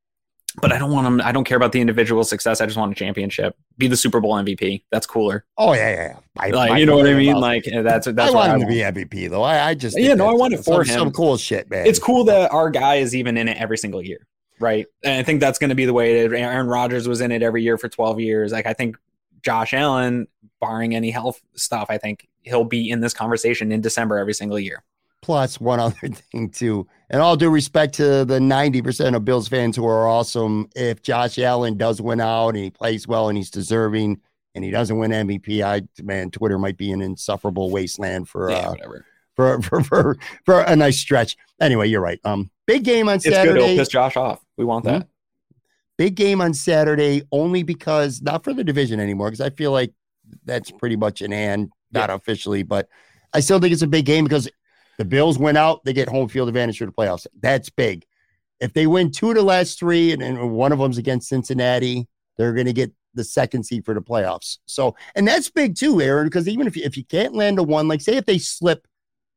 but I don't want him I don't care about the individual success. I just want a championship. Be the Super Bowl MVP. That's cooler. Oh yeah, yeah. yeah. I, Like, I you know what I mean? Like that's that. that's I want I him to want. be MVP though. I, I just Yeah, no, I want it some, for some him. cool shit, man. It's cool that our guy is even in it every single year, right? And I think that's going to be the way it is. Aaron Rodgers was in it every year for 12 years. Like I think Josh Allen, barring any health stuff, I think he'll be in this conversation in December every single year. Plus, one other thing too, and all due respect to the ninety percent of Bills fans who are awesome, if Josh Allen does win out and he plays well and he's deserving, and he doesn't win MVP, I man, Twitter might be an insufferable wasteland for yeah, uh, whatever. for, for for for a nice stretch. Anyway, you're right. Um, big game on It's good. It'll piss Josh off. We want that. Big game on Saturday, only because not for the division anymore, because I feel like that's pretty much in hand, not officially, but I still think it's a big game because the Bills went out, they get home field advantage for the playoffs. That's big. If they win two of the last three, and, and one of them's against Cincinnati, they're going to get the second seed for the playoffs. So, and that's big too, Aaron, because even if you, if you can't land a one, like say if they slip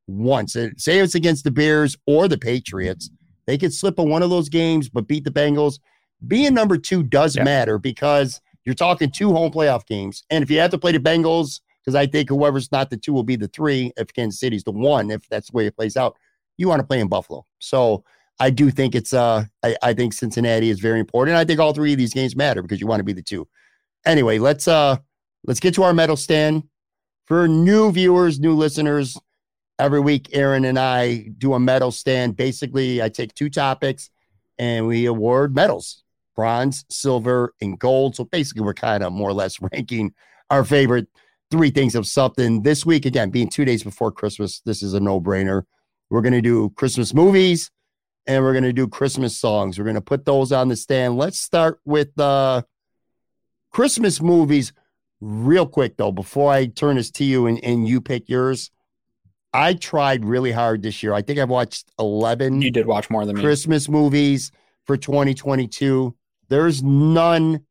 once, say it's against the Bears or the Patriots, they could slip in one of those games, but beat the Bengals. Being number two does Yeah. matter because you're talking two home playoff games. And if you have to play the Bengals, because I think whoever's not the two will be the three, if Kansas City's the one, if that's the way it plays out, you want to play in Buffalo. So I do think it's uh I, I think Cincinnati is very important. I think all three of these games matter because you want to be the two. Anyway, let's uh let's get to our medal stand. For new viewers, new listeners, every week Aaron and I do a medal stand. Basically, I take two topics and we award medals bronze, silver, and gold. So basically, we're kind of more or less ranking our favorite three things of something. This week, again, being two days before Christmas, this is a no brainer. We're going to do Christmas movies and we're going to do Christmas songs. We're going to put those on the stand. Let's start with uh, Christmas movies real quick, though, before I turn this to you and, and you pick yours. I tried really hard this year. I think I've watched 11 You did watch more than me. Christmas movies for 2022. There's none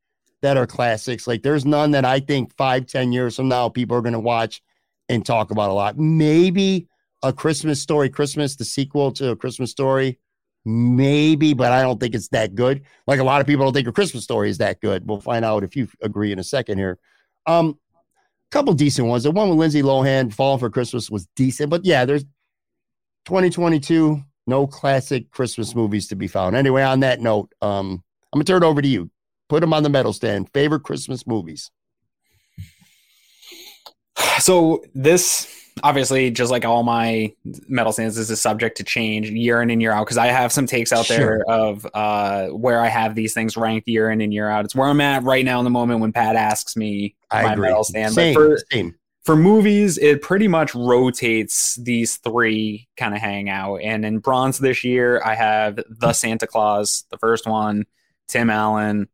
that are classics. Like there's none that I think five, ten years from now people are going to watch and talk about a lot. Maybe a Christmas story, Christmas, the sequel to a Christmas story. Maybe, but I don't think it's that good. Like a lot of people don't think a Christmas story is that good. We'll find out if you agree in a second here. Um, a couple decent ones. The one with Lindsay Lohan, Falling for Christmas, was decent, but yeah, there's 2022 no classic Christmas movies to be found. Anyway, on that note, um, I'm gonna turn it over to you. Put them on the medal stand. Favorite Christmas movies? So this obviously, just like all my medal stands, this is subject to change year in and year out because I have some takes out there of uh, where I have these things ranked year in and year out. It's where I'm at right now in the moment when Pat asks me I my agree. medal stand. Same, But for same. for movies, it pretty much rotates these three kind of hang out. And in bronze this year, I have The Santa Claus, the first one, Tim Allen.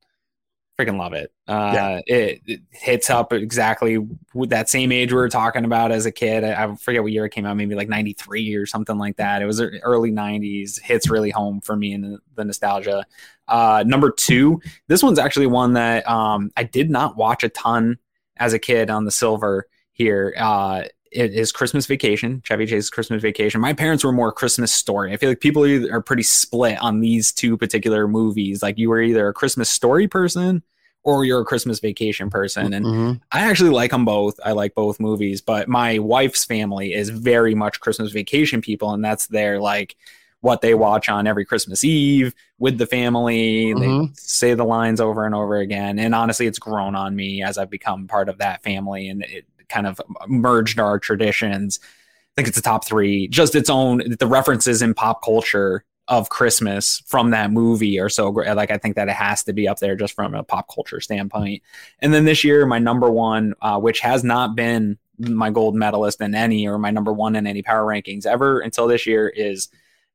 Freaking love it. Uh, Yeah. it, it hits up exactly with that same age we were talking about as a kid. I, I forget what year it came out, maybe like 93 or something like that. It was early 90s. Hits really home for me in the, the nostalgia. Uh, number two, this one's actually one that um, I did not watch a ton as a kid on the silver here. Uh, it is Christmas Vacation, Chevy Chase's Christmas Vacation. My parents were more Christmas Story. I feel like people are pretty split on these two particular movies. Like you were either a Christmas Story person or you're a Christmas Vacation person. And mm-hmm. I actually like them both. I like both movies, but my wife's family is very much Christmas Vacation people, and that's their like what they watch on every Christmas Eve with the family. Mm-hmm. They say the lines over and over again. And honestly, it's grown on me as I've become part of that family and it kind of merged our traditions. I think it's the top three, just its own, the references in pop culture of Christmas from that movie are so great. Like I think that it has to be up there just from a pop culture standpoint. And then this year, my number one, uh, which has not been my gold medalist in any or my number one in any power rankings ever until this year, is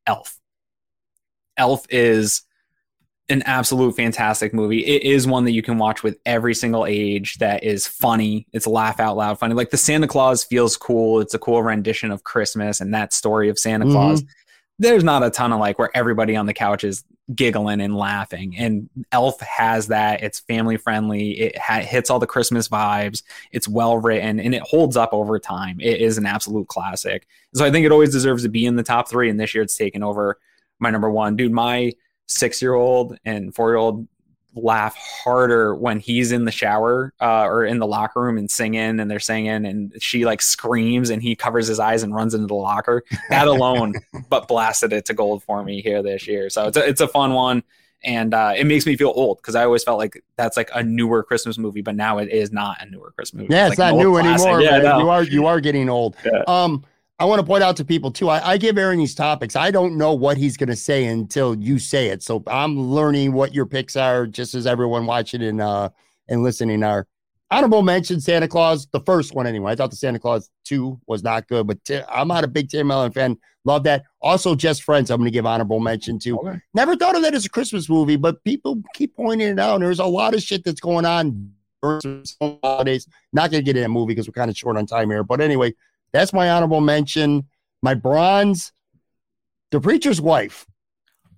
Elf. Elf is an absolute fantastic movie. It is one that you can watch with every single age that is funny. It's laugh out loud funny. Like the Santa Claus feels cool. It's a cool rendition of Christmas and that story of Santa mm-hmm. Claus there's not a ton of like where everybody on the couch is giggling and laughing. And Elf has that. It's family friendly. It ha- hits all the Christmas vibes. It's well written and it holds up over time. It is an absolute classic. So I think it always deserves to be in the top three. And this year it's taken over my number one. Dude, my six year old and four year old laugh harder when he's in the shower uh, or in the locker room and singing and they're singing and she like screams and he covers his eyes and runs into the locker. That alone, but blasted it to gold for me here this year. So it's a, it's a fun one. And uh, it makes me feel old because I always felt like that's like a newer Christmas movie, but now it is not a newer Christmas movie. Yeah, it's, it's like not new classic. anymore. Yeah, no. You are you are getting old. Yeah. Um, I want to point out to people too. I, I, give Aaron these topics. I don't know what he's going to say until you say it. So I'm learning what your picks are, just as everyone watching and uh and listening are. Honorable mention Santa Claus, the first one anyway. I thought the Santa Claus two was not good, but i I'm not a big Tim Allen fan. Love that. Also, Just Friends. I'm going to give honorable mention to. Okay. Never thought of that as a Christmas movie, but people keep pointing it out. There's a lot of shit that's going on during holidays. Not going to get in a movie because we're kind of short on time here, but anyway, that's my honorable mention. My bronze, The Preacher's Wife,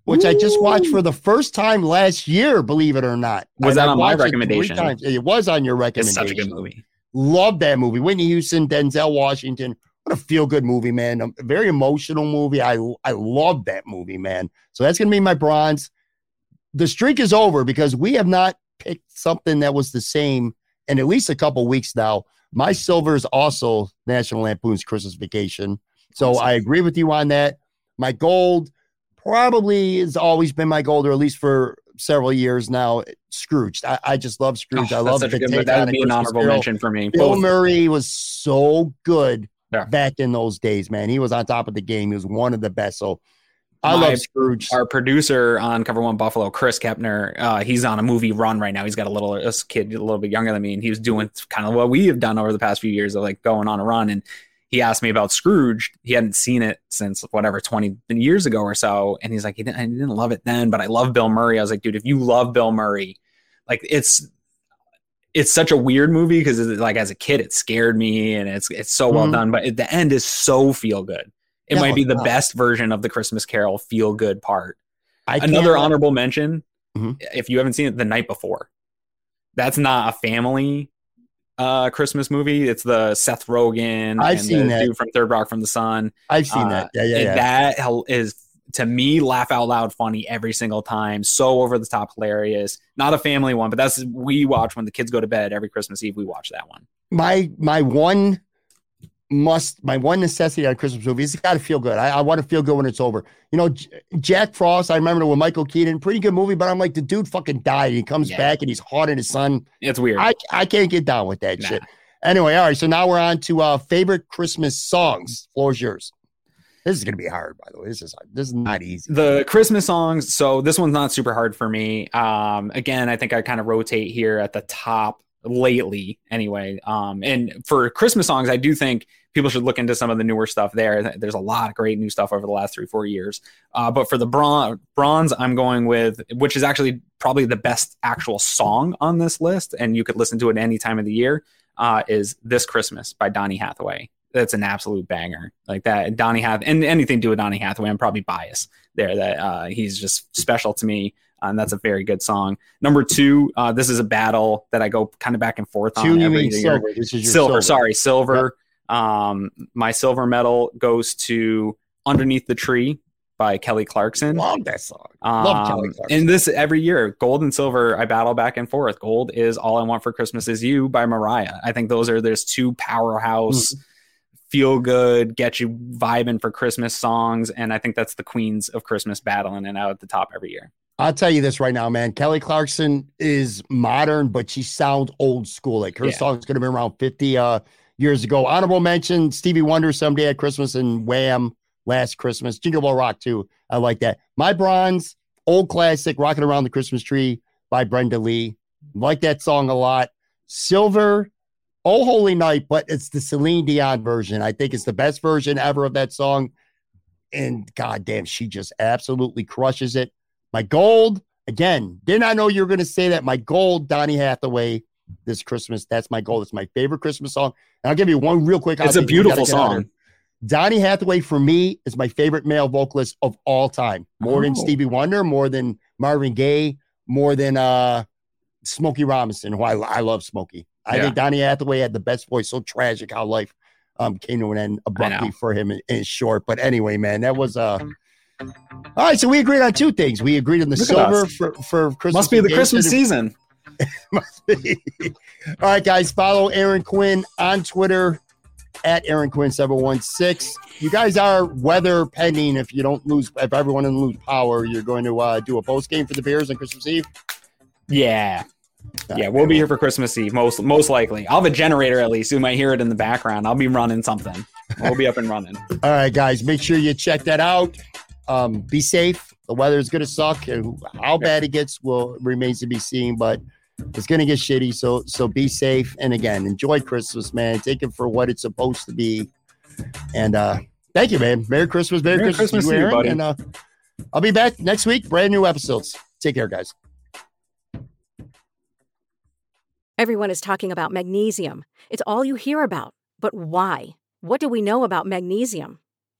which Ooh. I just watched for the first time last year, believe it or not. Was and that I on my recommendation? It, it, was on your recommendation. It's such a good movie. Love that movie. Whitney Houston, Denzel Washington. What a feel good movie, man. A very emotional movie. I, I love that movie, man. So that's going to be my bronze. The streak is over because we have not picked something that was the same in at least a couple weeks now. My silver is also National Lampoon's Christmas Vacation. So awesome. I agree with you on that. My gold probably has always been my gold, or at least for several years now. Scrooge. I, I just love oh, Scrooge. Oh, I love the good, take that would be an honorable Carol. mention for me. Bill Both. Murray was so good yeah. back in those days, man. He was on top of the game. He was one of the best. So I My, love Scrooge. Our producer on Cover One Buffalo, Chris Kepner, uh, he's on a movie run right now. He's got a little this kid a little bit younger than me, and he was doing kind of what we have done over the past few years of like going on a run. And he asked me about Scrooge. He hadn't seen it since whatever twenty years ago or so, and he's like, he didn't, I didn't love it then, but I love Bill Murray. I was like, dude, if you love Bill Murray, like it's it's such a weird movie because like as a kid it scared me and it's it's so well mm-hmm. done, but at the end is so feel good. It might be the best version of the Christmas Carol feel good part. Another honorable mention, mm-hmm. if you haven't seen it the night before, that's not a family uh, Christmas movie. It's the Seth Rogen. I've seen that. Dude from Third Rock from the Sun. I've seen uh, that. Yeah, yeah, yeah. That is to me laugh out loud funny every single time. So over the top hilarious. Not a family one, but that's we watch when the kids go to bed every Christmas Eve. We watch that one. My my one must my one necessity on Christmas movie It's got to feel good. I, I want to feel good when it's over. You know, J- Jack Frost. I remember with Michael Keaton, pretty good movie. But I'm like, the dude fucking died. He comes yeah. back and he's haunting his son. It's weird. I I can't get down with that nah. shit. Anyway, all right. So now we're on to uh favorite Christmas songs. Floor's yours. This is gonna be hard, by the way. This is hard. this is not easy. The Christmas songs. So this one's not super hard for me. Um, again, I think I kind of rotate here at the top lately anyway. Um and for christmas songs i do think people should look into some of the newer stuff there. There's a lot of great new stuff over the last three four years. Uh, but for the bron- bronze i'm going with which is actually probably the best actual song on this list and you could listen to it any time of the year uh, is this christmas by donny hathaway. That's an absolute banger. Like that donny hath and anything to do with donny hathaway i'm probably biased there that uh, he's just special to me and that's a very good song. Number two, uh, this is a battle that I go kind of back and forth on. You every mean year. silver. This is your silver, silver. sorry, silver. Um, my silver medal goes to "Underneath the Tree" by Kelly Clarkson. Love that song. Love Kelly Um, Clarkson. and this every year, gold and silver, I battle back and forth. Gold is "All I Want for Christmas Is You" by Mariah. I think those are there's two powerhouse, Mm. feel good, get you vibing for Christmas songs, and I think that's the queens of Christmas battling and out at the top every year. I'll tell you this right now, man. Kelly Clarkson is modern, but she sounds old school. Like her Yeah. song's gonna be around 50 uh years ago. Honorable mention Stevie Wonder someday at Christmas and Wham last Christmas. Jingle Bell Rock too. I like that. My bronze, old classic, Rocking Around the Christmas Tree by Brenda Lee. Like that song a lot. Silver, Oh Holy Night, but it's the Celine Dion version. I think it's the best version ever of that song. And goddamn, she just absolutely crushes it. My gold, again, did not I know you were going to say that. My gold, Donny Hathaway, this Christmas. That's my goal. It's my favorite Christmas song. And I'll give you one real quick. It's a outtake. We gotta beautiful get out of here. song. Donny Hathaway for me is my favorite male vocalist of all time. More than Oh. Stevie Wonder, more than Marvin Gaye, more than uh Smokey Robinson, who I, I love Smokey. I Yeah. think Donny Hathaway had the best voice. So tragic how life um came to an end abruptly for him in, in short. But anyway, man, that was uh all right. So we agreed on two things. We agreed on the Look silver for, for Christmas. Must be the Christmas season. must be. All right, guys, follow Aaron Quinn on Twitter at Aaron Quinn 716. You guys are weather pending. If you don't lose, if everyone doesn't lose power, you're going to uh, do a post game for the Bears on Christmas Eve. Yeah. Yeah, we'll be here for Christmas Eve, most most likely. I'll have a generator at least. You might hear it in the background. I'll be running something. We'll be up and running. All right, guys, make sure you check that out. Um, be safe. The weather is going to suck, and how bad it gets will remains to be seen. But it's going to get shitty. So so be safe. And again, enjoy Christmas, man. Take it for what it's supposed to be. And uh, thank you, man. Merry Christmas, Merry, Merry Christmas, Christmas to to you, you, Aaron. And uh, I'll be back next week. Brand new episodes. Take care, guys. Everyone is talking about magnesium. It's all you hear about. But why? What do we know about magnesium?